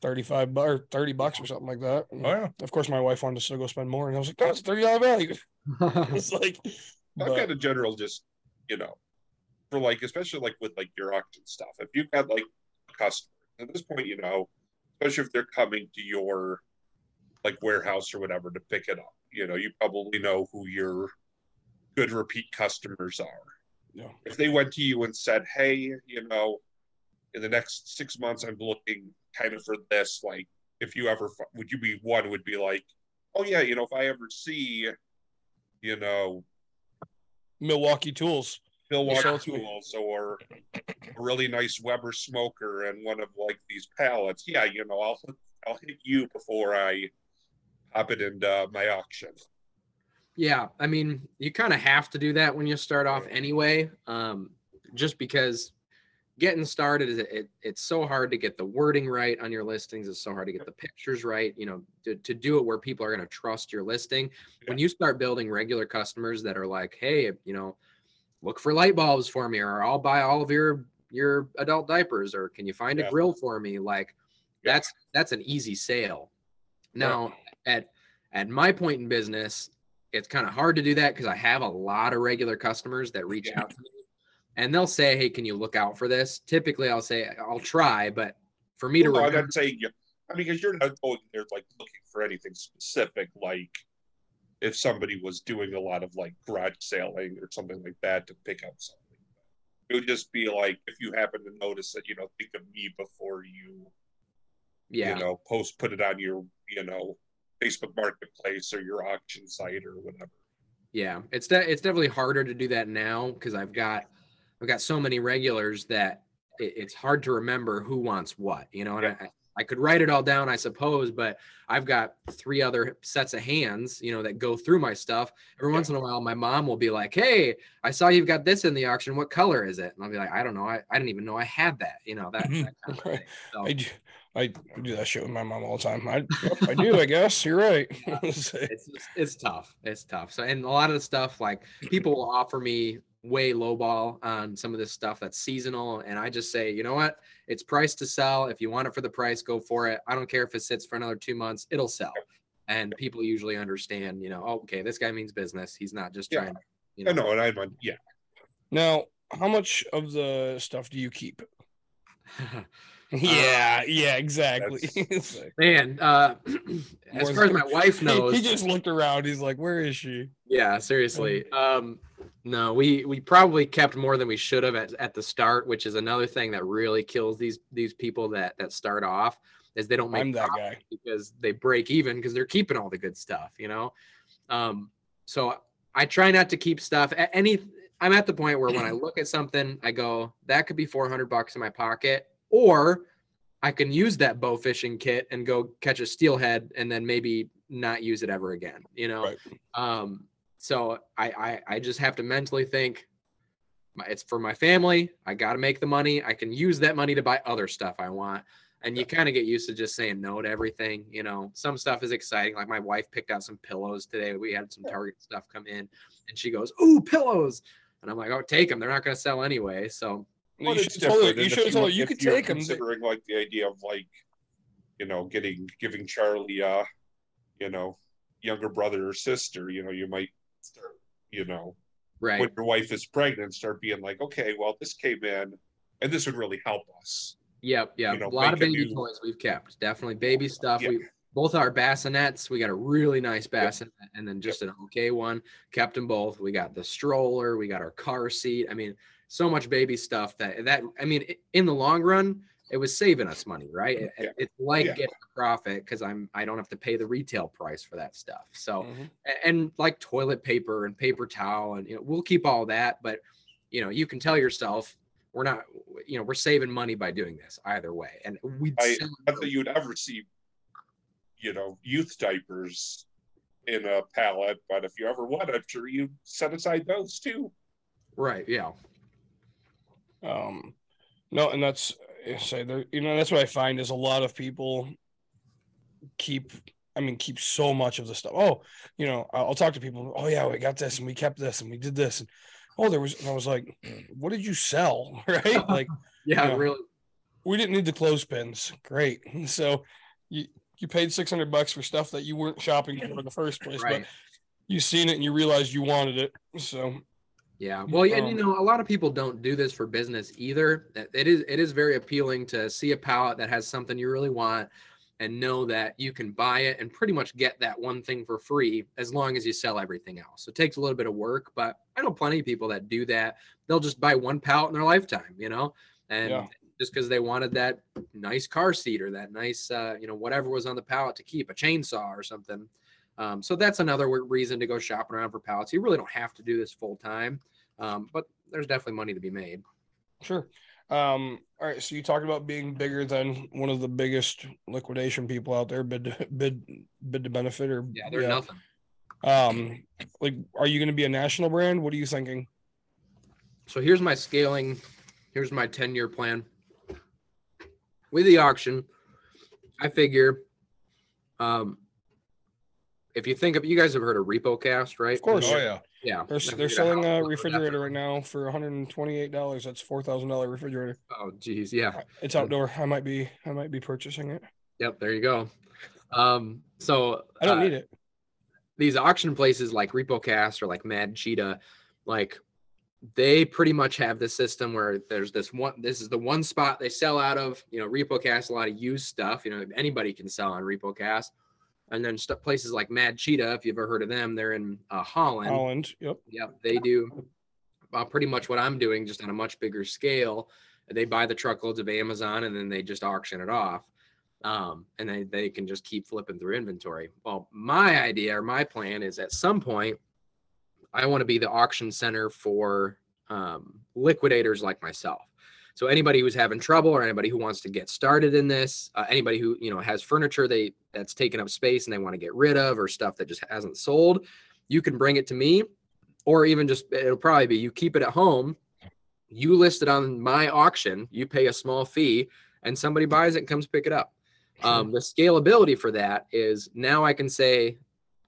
35 bu- or 30 bucks or something like that. And Oh yeah. Of course my wife wanted to still go spend more and I was like, that's a 30 dollar value. it's like I've got a general just, you know, for like, especially like with like your auction stuff. If you've got like customer at this point, you know, especially if they're coming to your like warehouse or whatever to pick it up, you know, you probably know who your good repeat customers are. Yeah. If they went to you and said, hey, you know, in the next six months, I'm looking kind of for this, like, if you ever, would you be one would be like, oh yeah, you know, if I ever see, you know, Milwaukee tools. Sell it tools or a really nice Weber smoker and one of like these pallets. Yeah, you know, I'll I'll hit you before I pop it into my auction. Yeah, I mean, you kind of have to do that when you start off anyway, um, just because getting started is it, it's so hard to get the wording right on your listings. It's so hard to get the pictures right. You know, to, to do it where people are going to trust your listing. When you start building regular customers that are like, hey, you know, look for light bulbs for me, or I'll buy all of your your adult diapers, or can you find Yeah. a grill for me? Like, Yeah. that's that's an easy sale. Now, at at my point in business, it's kind of hard to do that because I have a lot of regular customers that reach out to me and they'll say, Hey, can you look out for this? Typically, I'll say, I'll try, but for me to Well, no, I'm remember, not saying you. I mean, because you're not going there like looking for anything specific, like if somebody was doing a lot of like garage selling or something like that to pick up something. It would just be like if you happen to notice that, you know, think of me before you, Yeah. you know, post put it on your, you know, Facebook marketplace or your auction site or whatever. Yeah, it's de- it's definitely harder to do that now because I've got I've got so many regulars that it, it's hard to remember who wants what, you know. And I, I could write it all down, I suppose, but I've got three other sets of hands, you know, that go through my stuff. Every once in a while, my mom will be like, "Hey, I saw you've got this in the auction. What color is it?" And I'll be like, "I don't know. I, I didn't even know I had that." You know that. Mm-hmm. that kind of thing. So, I do, I do that shit with my mom all the time. I, I do, I guess. You're right. it's it's tough. It's tough. So and a lot of the stuff like people will offer me way lowball on some of this stuff that's seasonal, and I just say, you know what, it's priced to sell. If you want it for the price, go for it. I don't care if it sits for another two months, it'll sell. And people usually understand, you know, oh, okay, this guy means business. He's not just Yeah. trying. To, you I know, know, and I'm on, yeah. now, how much of the stuff do you keep? Yeah, yeah, exactly. Man. Uh, as far as my wife he, knows, he just looked around. He's like, "Where is she?" Yeah, seriously. Um, no, we we probably kept more than we should have at, at the start, which is another thing that really kills these these people that that start off is they don't make that guy. because they break even because they're keeping all the good stuff, you know. Um, so I try not to keep stuff at any. I'm at the point where when I look at something, I go, that could be 400 bucks in my pocket, or I can use that bow fishing kit and go catch a steelhead and then maybe not use it ever again, you know. Right. Um, so I, I I just have to mentally think it's for my family. I got to make the money. I can use that money to buy other stuff I want. And you kind of get used to just saying no to everything. You know, some stuff is exciting. Like my wife picked out some pillows today. We had some Target stuff come in, and she goes, "Ooh, pillows!" And I'm like, "Oh, take them. They're not going to sell anyway." So You should it's have told her. different, You and should have her you could take them. Considering like the idea of like, you know, getting giving Charlie, uh, you know, younger brother or sister, you know, you might start, you know, right, when your wife is pregnant, start being like, okay, well, this came in, and this would really help us. Yep, yeah. you know, a lot of baby new- toys we've kept. Definitely baby stuff. Yeah. We both our bassinets. We got a really nice bassinet and then just an okay one. Kept them both. We got the stroller. We got our car seat. I mean, so much baby stuff that that I mean, in the long run, it was saving us money, right? It- Yeah. It's like Yeah. getting a profit because I'm I don't have to pay the retail price for that stuff. So Mhm. a- and like toilet paper and paper towel and you know we'll keep all that but you know you can tell yourself we're not you know we're saving money by doing this either way and we I not you'd ever see, you know, youth diapers in a pallet, but if you ever would, I'm sure you set aside those too. right yeah Um, no, and that's say there. You know, that's what I find is a lot of people keep. I mean, keep so much of the stuff. Oh, you know, I'll, talk to people. Oh yeah, we got this and we kept this and we did this and oh, there was. And I was like, what did you sell? Right? Like yeah Yeah. really we didn't need the clothespins. Great. So you you paid six hundred bucks for stuff that you weren't shopping for in the first place, right but you seen it and you realized you wanted it. So yeah well yeah, and you Um, know a lot of people don't do this for business either It- it is it is very appealing to see a pallet that has something you really want and know that you can buy it and pretty much get that one thing for free as long as you sell everything else. So it takes a little bit of work, but I know plenty of people that do that. They'll just buy one pallet in their lifetime, you know, and Yeah. just because they wanted that nice car seat or that nice, uh, you know, whatever was on the pallet to keep a chainsaw or something. Um, so that's another reason to go shopping around for pallets. You really don't have to do this full time, um, but there's definitely money to be made. Sure. Um, all right. So you talked about being bigger than one of the biggest liquidation people out there, bid to, bid bid to benefit or Yeah, they're nothing. Um, like, are you going to be a national brand? What are you thinking? So here's my scaling. Here's my 10 year plan. With the auction, I figure um, if you think of you guys have heard of RepoCast, right? Of course. Oh yeah. Yeah. They're, I they're selling a refrigerator right now for $128. That's $4,000 refrigerator. Oh, geez. Yeah. It's outdoor. I might be, I might be purchasing it. Yep. There you go. Um, so I don't uh, need it. these auction places like RepoCast or like Mad Cheetah, like they pretty much have this system where there's this one this is the one spot they sell out of you know repocast a lot of used stuff you know anybody can sell on repocast and then st- places like mad cheetah if you've ever heard of them they're in uh, holland Holland. Yep. Yep, they do uh, pretty much what I'm doing, just on a much bigger scale. They buy the truckloads of Amazon and then they just auction it off. Um, and they, they can just keep flipping through inventory. Well, my idea or my plan is at some point, I want to be the auction center for um, liquidators like myself. So anybody who's having trouble or anybody who wants to get started in this, uh, anybody who you know has furniture they that's taken up space and they want to get rid of or stuff that just hasn't sold, you can bring it to me, or even just it'll probably be you keep it at home, you list it on my auction, you pay a small fee, and somebody buys it and comes pick it up. Um, the scalability for that is now I can say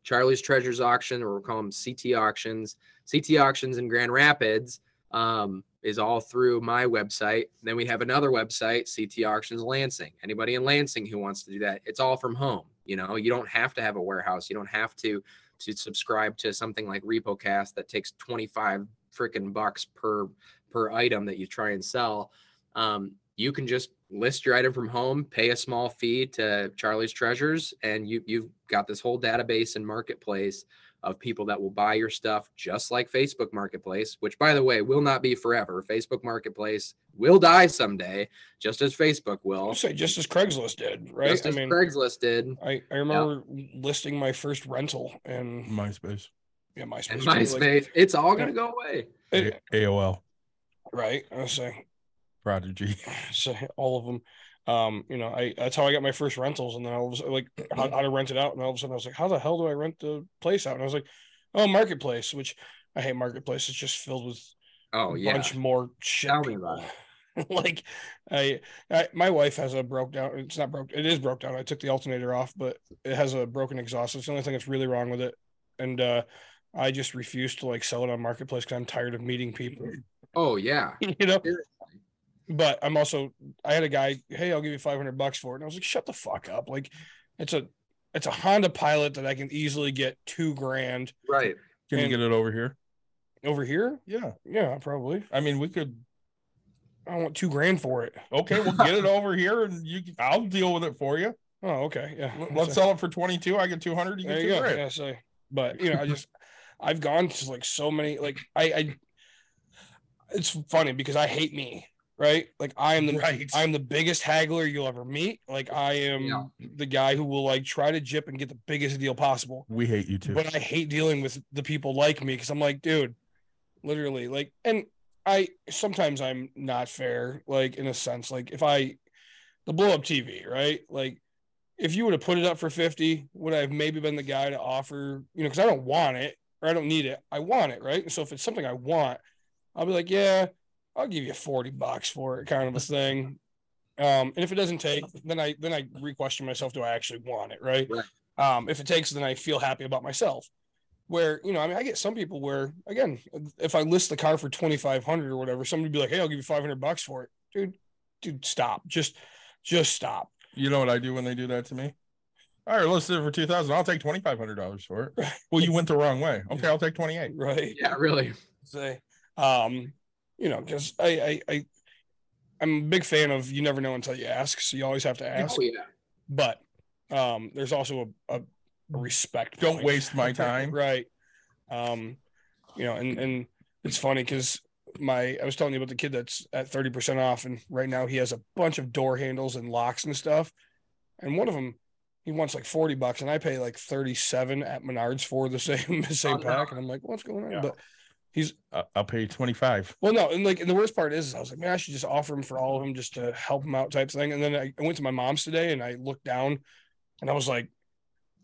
Charlie's Treasures auction, or we'll call them CT auctions, CT auctions in Grand Rapids um, is all through my website. Then we have another website, CT Auctions Lansing. Anybody in Lansing who wants to do that, it's all from home. You know, you don't have to have a warehouse. You don't have to to subscribe to something like RepoCast that takes 25 freaking bucks per per item that you try and sell. Um, you can just list your item from home, pay a small fee to Charlie's Treasures, and you you've got this whole database and marketplace of people that will buy your stuff just like Facebook Marketplace, which by the way will not be forever. Facebook Marketplace will die someday, just as Facebook will. I'll say just as Craigslist did, right? Just as Craigslist did. I, I remember listing my first rental and MySpace. yeah, MySpace. And was like- MySpace, it's all gonna go away. it- A- AOL, right. I was saying, Prodigy. say all of them. Um, you know, I that's how I got my first rentals, and then I was like how, how to rent it out, and all of a sudden I was like, how the hell do I rent the place out? And I was like, oh, marketplace, which I hate marketplace. It's just filled with Oh yeah. bunch more shit. Tell me people. about like I, I my wife has a broke down it's not broke it is broke down i took the alternator off but it has a broken exhaust it's the only thing that's really wrong with it and uh i just refuse to like sell it on marketplace because i'm tired of meeting people Oh yeah. you know but i'm also i had a guy hey i'll give you 500 bucks for it and i was like shut the fuck up like it's a it's a honda pilot that i can easily get two grand Right. Can you get it over here? over here Yeah. yeah probably I mean, we could. i want two grand for it Okay, we'll get it over here, and you. can- I'll deal with it for you. oh okay yeah Let- Let's sell it for twenty two. I get two hundred. You get you two go. grand. Yeah, so, but you know, I just I've gone to like so many like I I it's funny because I hate me, right? Like I am the Right. I'm the biggest haggler you'll ever meet. Like I am Yeah. the guy who will like try to jip and get the biggest deal possible. We hate you too. But I hate dealing with the people like me because I'm like, dude, literally, like, and I sometimes I'm not fair, like in a sense, like if I the blow up TV, right? Like if you would have put it up for 50, would I have maybe been the guy to offer, you know, because I don't want it or I don't need it. I want it, right? And So if it's something I want, I'll be like, yeah, I'll give you 40 bucks for it, kind of a thing. Um, and if it doesn't take, then I then I re-question myself, do I actually want it, right? Right. Um, if it takes, then I feel happy about myself. Where, you know, I mean, I get some people where, again, if I list the car for 2,500 or whatever, somebody would be like, hey, I'll give you 500 bucks for it. Dude, dude, stop. Just, just stop. You know what I do when they do that to me? All right, let's do it for two thousand. I'll take twenty five hundred dollars for it. Well, you went the wrong way. Okay, I'll take twenty eight. Right. Yeah, really. say um you know because I, I i i'm a big fan of you never know until you ask so you always have to ask Oh yeah. but um there's also a, a, a respect Don't point. waste my time. right um you know and and it's funny because my i was telling you about the kid that's at 30% off and right now he has a bunch of door handles and locks and stuff and one of them he wants like 40 bucks and i pay like 37 at menards for the same the same Oh, no. pack and i'm like what's going on Yeah. but he's Uh, I'll pay you twenty five. well, no, and like, and the worst part is, I was like, man, I should just offer him for all of them just to help him out, type thing. And then I, I went to my mom's today, and I looked down, and I was like,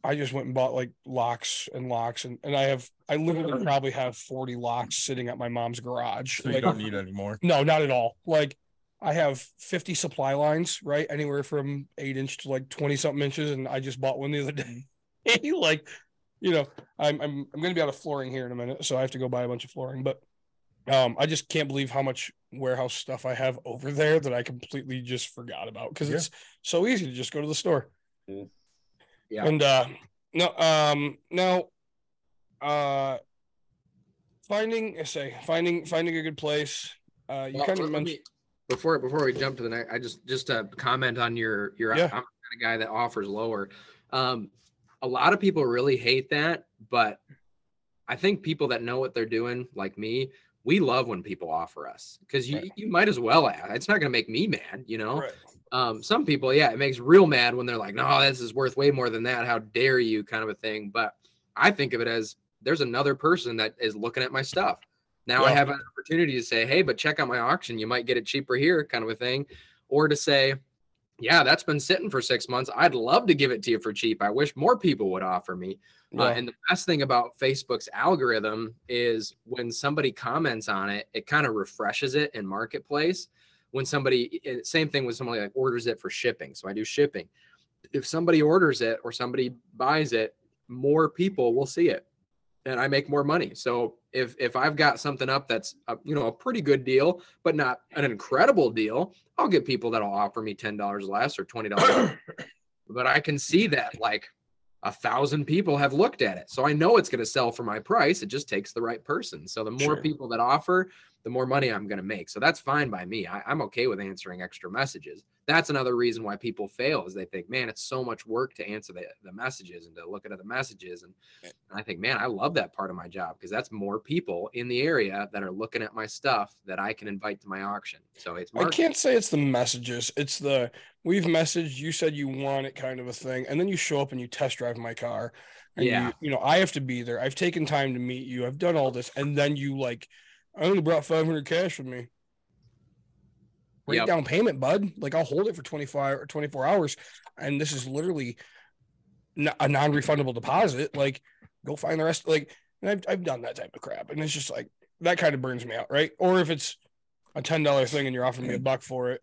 I just went and bought like locks and locks, and and I have, I literally probably have forty locks sitting at my mom's garage. So you don't need any more. no, not at all. Like, I have fifty supply lines, right, anywhere from eight inch to like twenty something inches, and I just bought one the other day. like, you know, I'm I'm I'm gonna be out of flooring here in a minute, so I have to go buy a bunch of flooring. But um, I just can't believe how much warehouse stuff I have over there that I completely just forgot about because Yeah. it's so easy to just go to the store. Yeah. And uh, no, um, now, uh, finding, I say, finding finding a good place. Uh, you Well, kind of mentioned. before before we jump to the next, I just just to comment on your your Yeah. I'm the kind of guy that offers lower. Um, a lot of people really hate that, but I think people that know what they're doing, like me, we love when people offer us because you, Right. you might as well ask. It's not going to make me mad, you know? Right. Um, some people, yeah, it makes real mad when they're like, no, this is worth way more than that. How dare you kind of a thing. But I think of it as there's another person that is looking at my stuff. Now I have an opportunity to say, hey, but check out my auction. You might get it cheaper here, kind of a thing. Or to say, yeah, that's been sitting for six months. I'd love to give it to you for cheap. I wish more people would offer me. Uh, and the best thing about Facebook's algorithm is when somebody comments on it, it kind of refreshes it in marketplace. When somebody, eh, same thing with somebody like orders it for shipping. So I do shipping. If somebody orders it or somebody buys it, more people will see it, and I make more money. So if if I've got something up that's a, you know a pretty good deal, but not an incredible deal, I'll get people that'll offer me ten dollars less or twenty dollars but I can see that like a thousand people have looked at it. So I know it's going to sell for my price. It just takes the right person. So the more Sure. people that offer, the more money I'm going to make. So that's fine by me. I, I'm okay with answering extra messages. That's another reason why people fail is they think, man, it's so much work to answer the, the messages and to look at the messages. And I think, man, I love that part of my job because that's more people in the area that are looking at my stuff that I can invite to my auction. So it's I can't say it's the messages. It's the we've messaged, you said you want it kind of a thing. And then you show up and you test drive my car. And Yeah. you, you know, I have to be there. I've taken time to meet you. I've done all this. And then you like, I only brought 500 cash with me. Break Yep. down payment, bud. Like I'll hold it for 25 or 24 hours. And this is literally a non refundable deposit. Like go find the rest. Like, and I've, I've done that type of crap. And it's just like, that kind of burns me out. Right. Or if it's, a ten dollar thing and you're offering me a buck for it.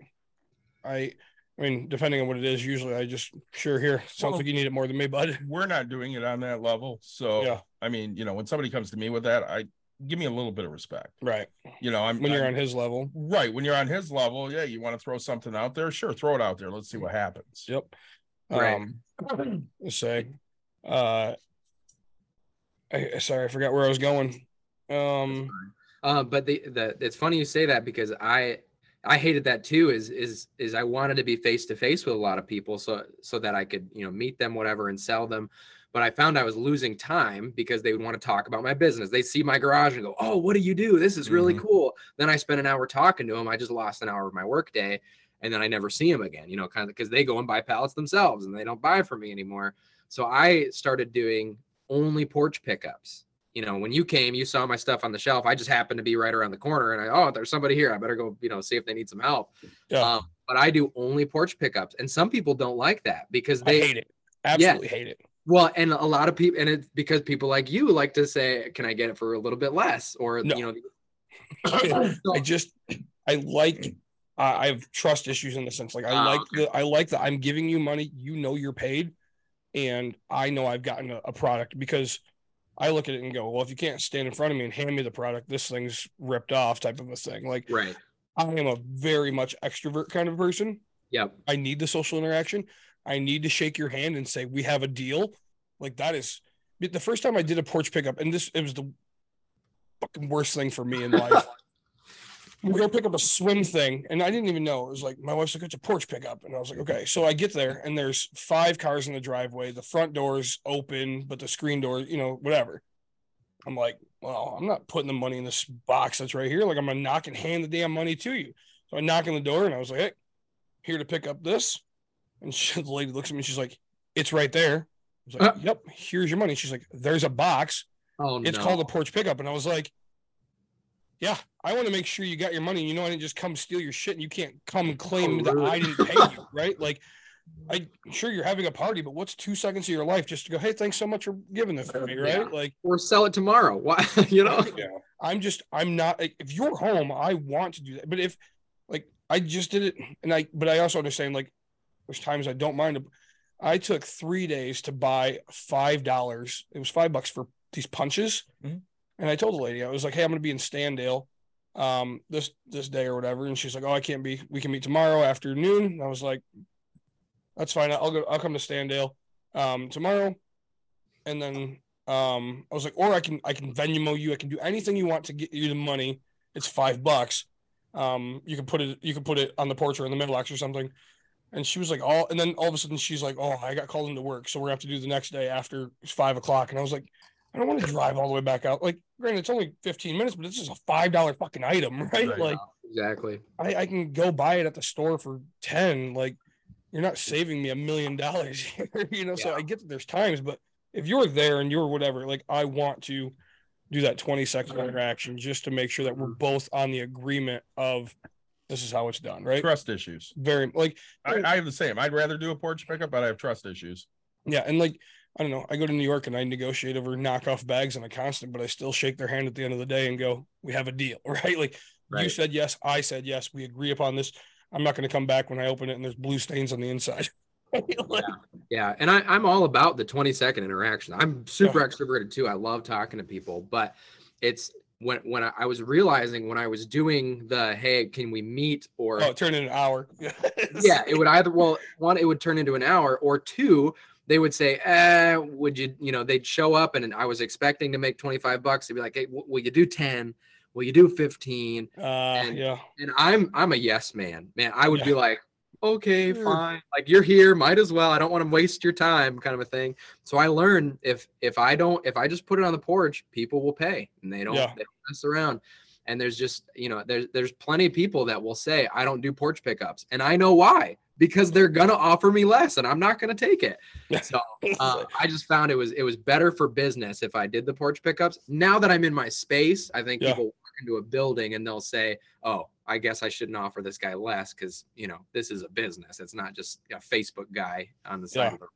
I I mean, depending on what it is, usually I just sure here. Sounds Well- like you need it more than me, bud. We're not doing it on that level. So Yeah. I mean, you know, when somebody comes to me with that, I give me a little bit of respect. Right. You know, I'm When you're I'm- on his level. right when you're on his level, yeah, you want to throw something out there, sure, throw it out there. Let's see what happens. Yep. Right. Um let's say uh I, sorry, I forgot where I was going. Um Uh, but the the it's funny you say that because I I hated that too. Is is is I wanted to be face to face with a lot of people so so that I could you know meet them whatever and sell them. But I found I was losing time because they would want to talk about my business. They see my garage and go, "Oh, what do you do? This is really Mhm. cool." Then I spend an hour talking to them. I just lost an hour of my workday, and then I never see them again. You know, kind of because they go and buy pallets themselves and they don't buy from me anymore. So I started doing only porch pickups you know, when you came, you saw my stuff on the shelf. I just happened to be right around the corner, and I oh, there's somebody here. I better go, you know, see if they need some help. Yeah. Um, but I do only porch pickups, and some people don't like that because I they hate it. Absolutely hate it. Well, and a lot of people, and it's because people like you like to say, "Can I get it for a little bit less?" Or No. you know, I just I like I I have trust issues in the sense like I Ah, like okay. the I like that I'm giving you money, you know you're paid, and I know I've gotten a, a product because I look at it and go, well, if you can't stand in front of me and hand me the product, this thing's ripped off, type of a thing. Like right? I am a very much extrovert kind of person. Yep. I need the social interaction. I need to shake your hand and say we have a deal. Like that is the first time I did a porch pickup, and this it was the fucking worst thing for me in life. we go pick up a swim thing, and I didn't even know. It was like my wife's like, "It's a porch pickup," and I was like, "Okay." So I get there, and there's five cars in the driveway. The front door's open, but the screen door, you know, whatever. I'm like, "Well, I'm not putting the money in this box that's right here. Like, I'm gonna knock and hand the damn money to you." So I knock on the door, and I was like, "Hey, here to pick up this," and she, the lady looks at me, she's like, "It's right there." I was like, Uh. "Yep, here's your money." She's like, "There's a box." Oh it's no. called a porch pickup. And I was like, yeah, I want to make sure you got your money. You know, I didn't just come steal your shit and you can't come and claim Oh, that really? I didn't pay you, right? Like, I'm sure you're having a party, but what's two seconds of your life just to go, hey, thanks so much for giving this for me, right? Yeah. Like, or sell it tomorrow. Why? you know. Yeah. I'm just, I'm not, like, if you're home, I want to do that. But if, like, I just did it, and I, but I also understand, like, there's times I don't mind. I took three days to buy five dollars. It was five bucks for these punches, Mhm. and I told the lady I was like, "Hey, I'm going to be in Standale, um, this this day or whatever." And she's like, "Oh, I can't be. We can meet tomorrow afternoon." And I was like, "That's fine. I'll go. I'll come to Standale, um, tomorrow." And then um, I was like, "Or I can I can Venmo you. I can do anything you want to get you the money. It's five bucks. Um, you can put it you can put it on the porch or in the mailbox or something." And she was like, "Oh," and then all of a sudden she's like, "Oh, I got called into work, so we're gonna have to do the next day after five o'clock." And I was like, I don't want to drive all the way back out. Like, granted, it's only 15 minutes, but this is a five dollar fucking item, right? Right. Like, Exactly. I, I can go buy it at the store for 10. Like, you're not saving me a million dollars here, you know. So I get that there's times, but if you're there and you're whatever, like, I want to do that 20 second interaction just to make sure that we're mm. both on the agreement of this is how it's done, right? Trust issues. Very like I, I have the same. I'd rather do a porch pickup, but I have trust issues. Yeah, and like I don't know, I go to New York and I negotiate over knockoff bags on a constant, but I still shake their hand at the end of the day and go, "We have a deal, right?" Like you said yes, I said yes, we agree upon this. I'm not going to come back when I open it and there's blue stains on the inside. Like, Yeah, and I, I'm all about the 20 second interaction. I'm super Yeah. extroverted too. I love talking to people, but it's when when I, I was realizing when I was doing the hey, can we meet or oh, it turned in an hour. yeah, it would either well one it would turn into an hour or two they would say, eh, would you you know they'd show up and I was expecting to make 25 bucks. They'd be like, hey, w- will you do 10? Will you do 15? Uh, And- yeah, and I'm I'm a yes man, man. I would be like, okay, fine. Like you're here, might as well. I don't want to waste your time, kind of a thing. So I learned if if I don't if I just put it on the porch, people will pay, and they don't, Yeah. they don't mess around. And there's just you know there's there's plenty of people that will say I don't do porch pickups, and I know why because they're gonna offer me less, and I'm not gonna take it. So uh, I just found it was it was better for business if I did the porch pickups. Now that I'm in my space, I think Yeah. people walk into a building and they'll say, "Oh, I guess I shouldn't offer this guy less because you know this is a business. It's not just a Facebook guy on the side Yeah. of the."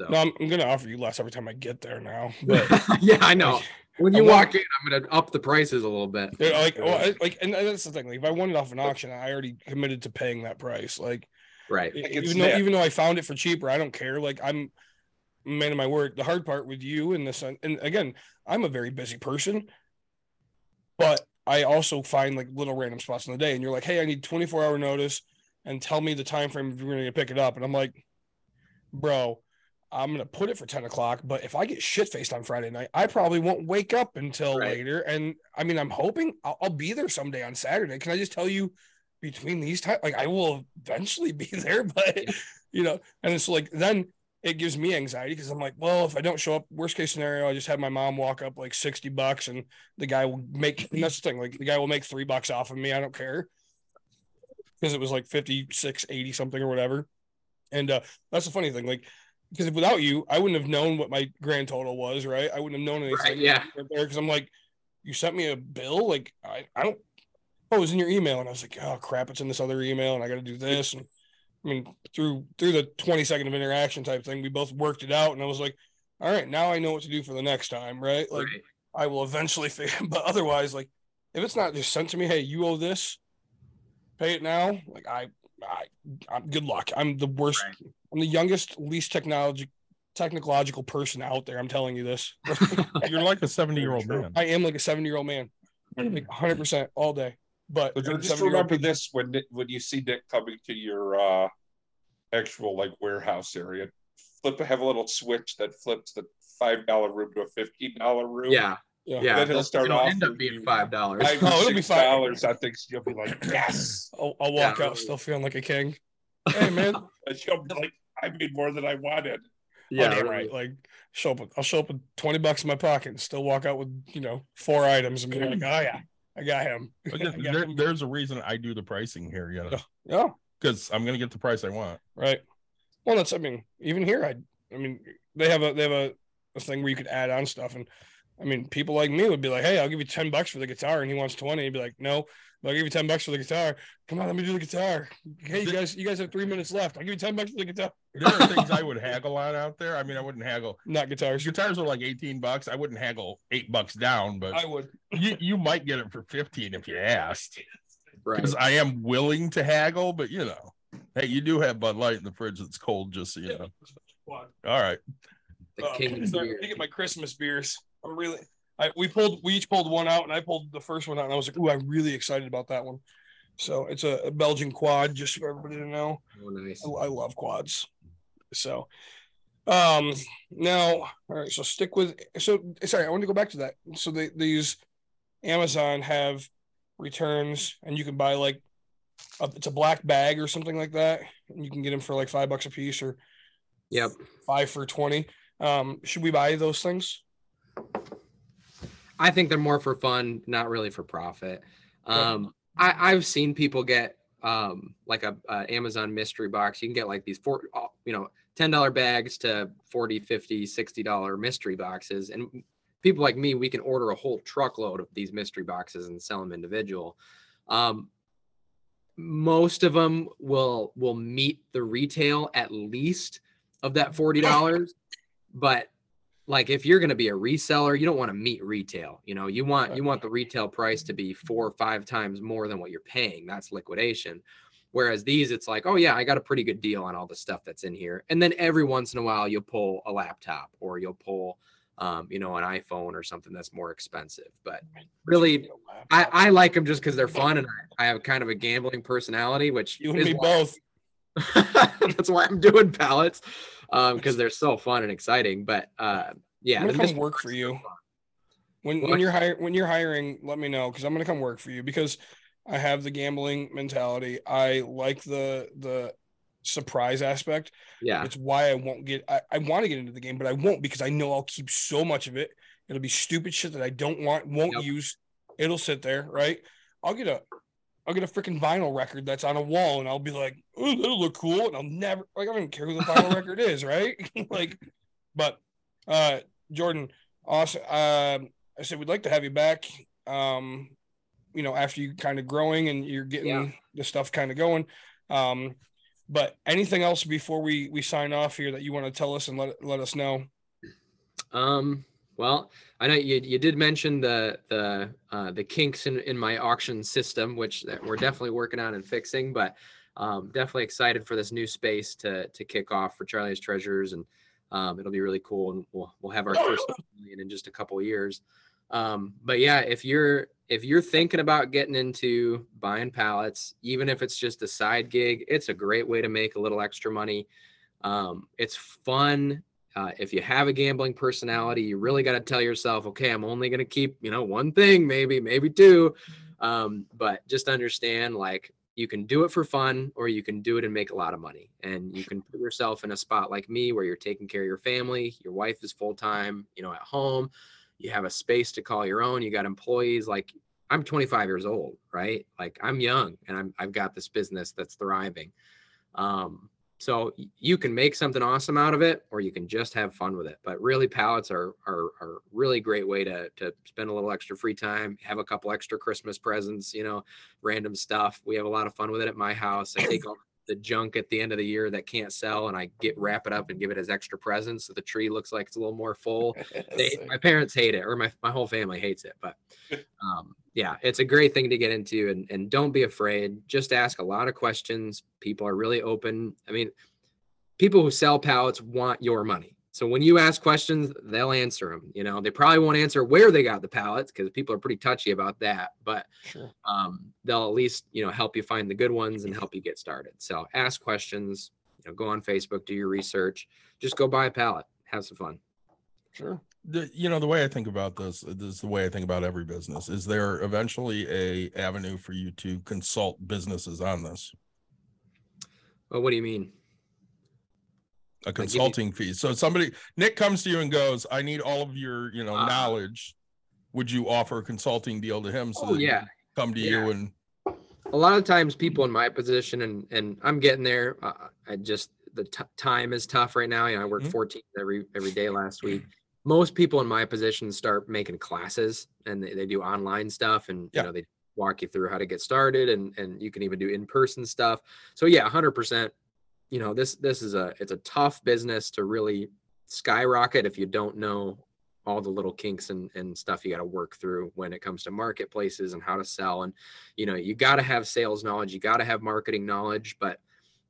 So. no, I'm, I'm going to offer you less every time I get there now. But yeah, I know. like, When you want- walk in, I'm gonna up the prices a little bit. Like, well, I- like, and that's the thing. Like, if I won it off an auction, I already committed to paying that price. Like, Right. Even though even though I found it for cheaper, I don't care. Like I'm a man of my word. The hard part with you in this, and again, I'm a very busy person, but I also find like little random spots in the day, and you're like, hey, I need 24 hour notice, and tell me the time frame if you're going to pick it up, and I'm like, bro. I'm gonna put it for 10 o'clock, but if I get shit faced on Friday night, I probably won't wake up until Right. later. And I mean, I'm hoping I'll, I'll be there someday on Saturday. Can I just tell you, between these times, like I will eventually be there, but you know, and it's like then it gives me anxiety because I'm like, well, if I don't show up, worst case scenario, I just have my mom walk up like 60 bucks and the guy will make and that's the thing, like the guy will make three bucks off of me. I don't care. Because it was like 56, 80 something or whatever. And uh that's the funny thing, like because without you, I wouldn't have known what my grand total was, right? I wouldn't have known anything. Right, yeah. there because I'm like, you sent me a bill, like I, I don't oh, it was in your email. And I was like, oh crap, it's in this other email and I gotta do this. And I mean, through through the 20 second of interaction type thing, we both worked it out. And I was like, all right, now I know what to do for the next time, right? Like right. I will eventually figure but otherwise, like if it's not just sent to me, hey, you owe this, pay it now. Like I I I'm good luck. I'm the worst, Right. I'm the youngest, least technology technological person out there. I'm telling you this. You're like a 70 year old man. I am like a 70 year old man, like 100 percent all day. But But just 70-year-old remember this when when you see Nick coming to your uh actual like warehouse area, flip have a little switch that flips the five dollar room to a fifteen dollar room. Yeah. Yeah. Yeah. Then he'll It'll, start it'll end up being five dollars. Five Oh, or it'll be six fine. dollars on things. You'll be like, yes. I'll, I'll walk Yeah, out really. still feeling like a king. Hey man, And she'll be like, I made more than I wanted. yeah, really. right. Like show up. With, I'll show up with 20 bucks in my pocket and still walk out with you know four items and be like, oh yeah, I got him. I got there, him. there's a reason I do the pricing here, you know, Yeah. Yeah, because I'm gonna get the price I want. right. Well, that's I mean, even here, I I mean, they have a they have a, a thing where you could add on stuff, and I mean, people like me would be like, hey, I'll give you 10 bucks for the guitar, and he wants 20. He'd be like, no, I'll give you 10 bucks for the guitar. Come on, let me do the guitar. Hey, you guys, you guys have three minutes left. I'll give you 10 bucks for the guitar. There are things I would haggle on out there. I mean, I wouldn't haggle. Not guitars. Guitars are like 18 bucks. I wouldn't haggle eight bucks down, but I would. you, you might get it for 15 if you asked. Right. Because I am willing to haggle, but you know, hey, you do have Bud Light in the fridge that's cold, just so you know. All right. The Uh, king of beer. I get my Christmas beers. I'm really. I we pulled we each pulled one out, and I pulled the first one out, and I was like, "Ooh, I'm really excited about that one." So it's a, a Belgian quad, just for everybody to know. Oh, nice. I, I love quads. So, um, now all right. So stick with. So sorry, I want to go back to that. So they these Amazon have returns, and you can buy like a, it's a black bag or something like that, and you can get them for like five bucks a piece or Yep. five for 20 um should we buy those things I think they're more for fun, not really for profit. Um, I, I've seen people get um like a, a Amazon mystery box. You can get like these four, uh, you know, ten dollar bags to 40 50 60 dollar mystery boxes, and people like me, we can order a whole truckload of these mystery boxes and sell them individual. Um, most of them will will meet the retail at least of that forty dollars, but like if you're going to be a reseller, you don't want to meet retail. You know, you want you want the retail price to be four or five times more than what you're paying. That's liquidation. Whereas these, it's like, oh yeah, I got a pretty good deal on all the stuff that's in here. And then every once in a while, you'll pull a laptop or you'll pull, um, you know, an iPhone or something that's more expensive. But really, I, I like them just because they're fun and I, I have kind of a gambling personality, which You and is me both. that's why I'm doing pallets um because they're so fun and exciting. But uh yeah, I'm gonna come work for you. When when you're hiring when you're hiring, let me know because I'm gonna come work for you because I have the gambling mentality. I like the the surprise aspect. Yeah, It's why I won't get I, I want to get into the game, but I won't because I know I'll keep so much of it. It'll be stupid shit that I don't want, won't Yep. use. It'll sit there, right? I'll get a I'll get a freaking vinyl record that's on a wall and I'll be like, oh, that'll look cool. And I'll never like I don't even care who the vinyl record is, right? like, but uh Jordan, awesome. Um I said we'd like to have you back. Um, you know, after you kind of growing and you're getting Yeah. the stuff kind of going. Um, but anything else before we we sign off here that you want to tell us and let let us know? Um, well, I know you you did mention the the uh, the kinks in, in my auction system, which that we're definitely working on and fixing, but um, definitely excited for this new space to to kick off for Charlie's Treasures, and um, it'll be really cool, and we'll we'll have our first million in just a couple of years. Um, but yeah, if you're if you're thinking about getting into buying pallets, even if it's just a side gig, it's a great way to make a little extra money. Um, it's fun. Uh, if you have a gambling personality, you really got to tell yourself, okay, I'm only going to keep, you know, one thing, maybe, maybe two. Um, but just understand like you can do it for fun or you can do it and make a lot of money. And you can put yourself in a spot like me where you're taking care of your family, your wife is full time, you know, at home, you have a space to call your own, you got employees. Like I'm 25 years old, right? Like I'm young and I'm, I've got this business that's thriving. Um, so you can make something awesome out of it, or you can just have fun with it. But really, pallets are are are really great way to to spend a little extra free time, have a couple extra Christmas presents, you know, random stuff. We have a lot of fun with it at my house. I take all the junk at the end of the year that can't sell, and I get wrap it up and give it as extra presents, so the tree looks like it's a little more full. They, my parents hate it or my, my whole family hates it but um, yeah it's a great thing to get into and, and don't be afraid. Just ask a lot of questions. People are really open. I mean people who sell pallets want your money so when you ask questions they'll answer them you know? They probably won't answer where they got the pallets because people are pretty touchy about that but Sure. um, they'll at least you know help you find the good ones and help you get started. So ask questions you know go on facebook do your research just go buy a pallet have some fun. Sure. the, you know the way i think about this this is the way i think about every business. Is there eventually a avenue for you to consult businesses on this? Well what do you mean a give you- consulting fee so somebody nick comes to you and goes i need all of your you know Ah. knowledge would you offer a consulting deal to him so Oh, that yeah. come to Yeah. you and a lot of times people in my position and and i'm getting there uh, i just the t- time is tough right now you know i work Mhm. 14 every every day last week most people in my position start making classes and they, they do online stuff and Yeah. you know they walk you through how to get started and and you can even do in-person stuff so yeah 100% you know this this is a it's a tough business to really skyrocket if you don't know all the little kinks and, and stuff you got to work through when it comes to marketplaces and how to sell. And you know you got to have sales knowledge you got to have marketing knowledge but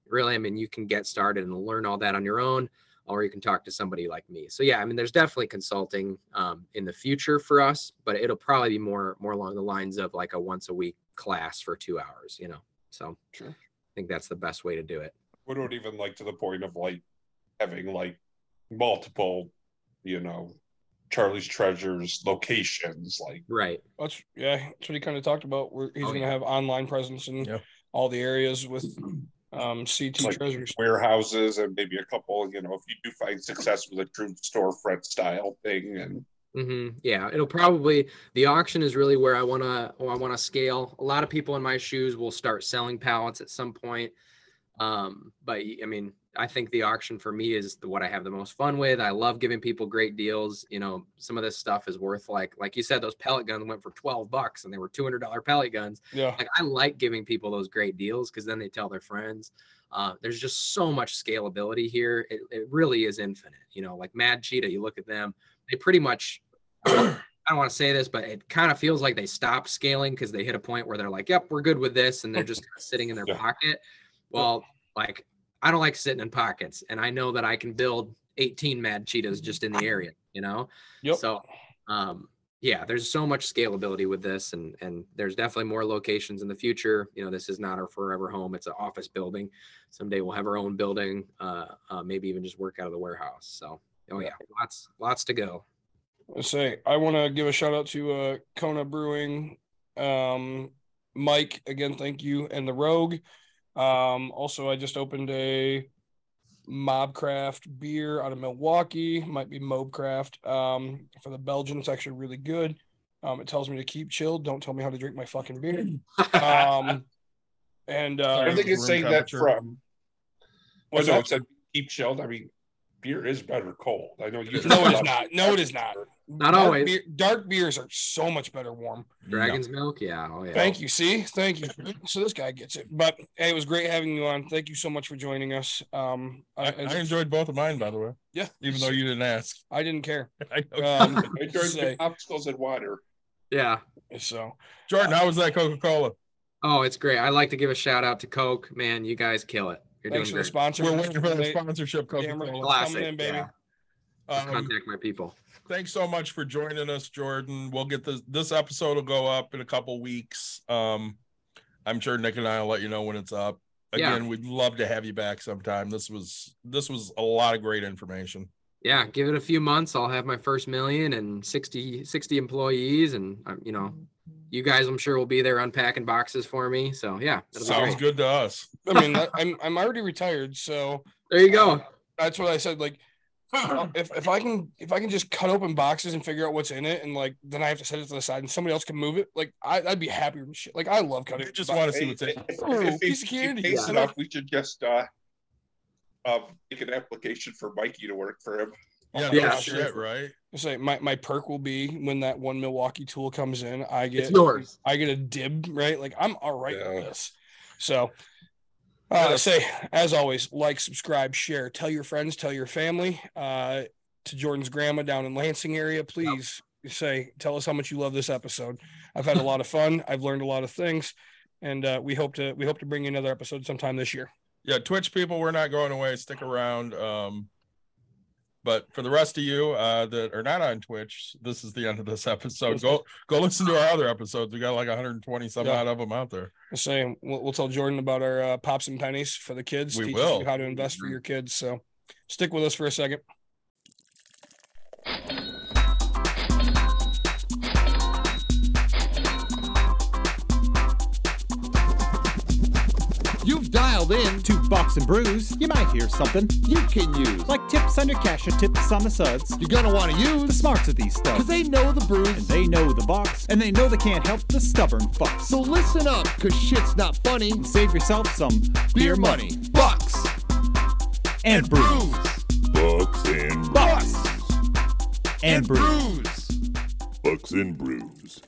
really i mean you can get started and learn all that on your own or you can talk to somebody like me. So yeah i mean there's definitely consulting um, in the future for us but it'll probably be more more along the lines of like a once a week class for two hours you know? So Sure. i think that's the best way to do it We don't even like to the point of like having like multiple, you know, Charlie's Treasures locations. Like, right That's yeah, that's what he kind of talked about. Where he's Oh, gonna yeah. have online presence in Yeah. all the areas with um CT like treasures. warehouses and maybe a couple, you know, if you do find success with a true storefront style thing and hmm Yeah, it'll probably the auction is really where I want to oh, I want to scale. A lot of people in my shoes will start selling pallets at some point. Um, but I mean, I think the auction for me is the, what I have the most fun with. I love giving people great deals. You know, some of this stuff is worth like like you said, those pellet guns went for twelve bucks and they were two hundred dollar pellet guns. Yeah. Like I like giving people those great deals because then they tell their friends. Uh, there's just so much scalability here. It, it really is infinite. You know, like Mad Cheetah, you look at them, they pretty much. I don't want to say this, but it kind of feels like they stopped scaling because they hit a point where they're like, "Yep, we're good with this," and they're just kind of sitting in their Yeah. pocket. Well, like I don't like sitting in pockets, and I know that I can build 18 Mad Cheetahs just in the area. You know, Yep. so um, yeah, there's so much scalability with this, and and there's definitely more locations in the future. You know, this is not our forever home; it's an office building. Someday we'll have our own building, uh, uh, maybe even just work out of the warehouse. So, oh yeah, lots lots to go. Let's say I want to give a shout out to uh, Kona Brewing, um, Mike again. Thank you, and the Rogue. Um, also, I just opened a Mobcraft beer out of Milwaukee. Might be Mobcraft. Um, for the Belgian, it's actually really good. Um, it tells me to keep chilled. Don't tell me how to drink my fucking beer. Um, and uh, I think it's saying that from. Well, What's no, it said keep chilled. I mean, beer is better cold. I know you. No, it is not. No, it is not. Not dark always. Beer, dark beers are so much better warm. Dragon's milk, yeah, oh yeah. Thank you. See, thank you. So this guy gets it. But hey, it was great having you on. Thank you so much for joining us. Um, I, I enjoyed both of mine, by the way, Yeah, even though you didn't ask. I didn't care. I know. Um, I enjoyed say, the obstacles and water. Yeah. so Jordan, how was that Coca Cola? Oh, it's great. I like to give a shout out to Coke. Man, you guys kill it. You're thanks for doing the great. sponsor. We're waiting for the sponsorship Coca Cola. Classic, in, baby. yeah. Um, Contact my people. Thanks so much for joining us, Jordan. We'll get this this episode will go up in a couple weeks. Um, I'm sure Nick and I will let you know when it's up. Yeah. Again, we'd love to have you back sometime. This was this was a lot of great information. Yeah, give it a few months. I'll have my first million and 60, 60 employees, and um, you know, you guys, I'm sure will be there unpacking boxes for me. So yeah, Sounds good to us. I mean, I'm I'm already retired, so There you go. that's what I said. Like, if if I can if I can just cut open boxes and figure out what's in it, and like then I have to set it to the side, and somebody else can move it. Like I, I'd be happier with shit. Like I love cutting. You just want to see what's in. if, if, Oh, if, if of candy. he pays Yeah. enough, we should just uh, um, make an application for Mikey to work for him. Yeah, Yeah, no sure. shit, right? Say my, my perk will be when that one Milwaukee tool comes in, I get It's yours. I get a dib, right? Like I'm all right Yeah. with this. So uh say as always, like, subscribe, share, tell your friends, tell your family. Uh to Jordan's grandma down in Lansing area, please say tell us how much you love this episode. I've had a lot of fun. I've learned a lot of things. And uh, we hope to we hope to bring you another episode sometime this year. Yeah, Twitch people, we're not going away. Stick around. Um, but for the rest of you uh, that are not on Twitch, this is the end of this episode. Go go listen to our other episodes. We got like 120 some Yeah. odd of them out there. Say we'll, we'll tell Jordan about our uh, pops and pennies for the kids. We will. you how to invest for your kids. So stick with us for a second. You've in. To Bucks and Brews, you might hear something You can use. like tips on your cash or tips on the suds. You're gonna want to use The use. smarts of these Cause they know the And brews. they know the box, and they know they can't help the stubborn fucks. So listen up, cause shit's not funny. And save yourself some Beer money. Bucks. and brews. Bucks and Bucks brews. and brews. Brews. Bucks and brews.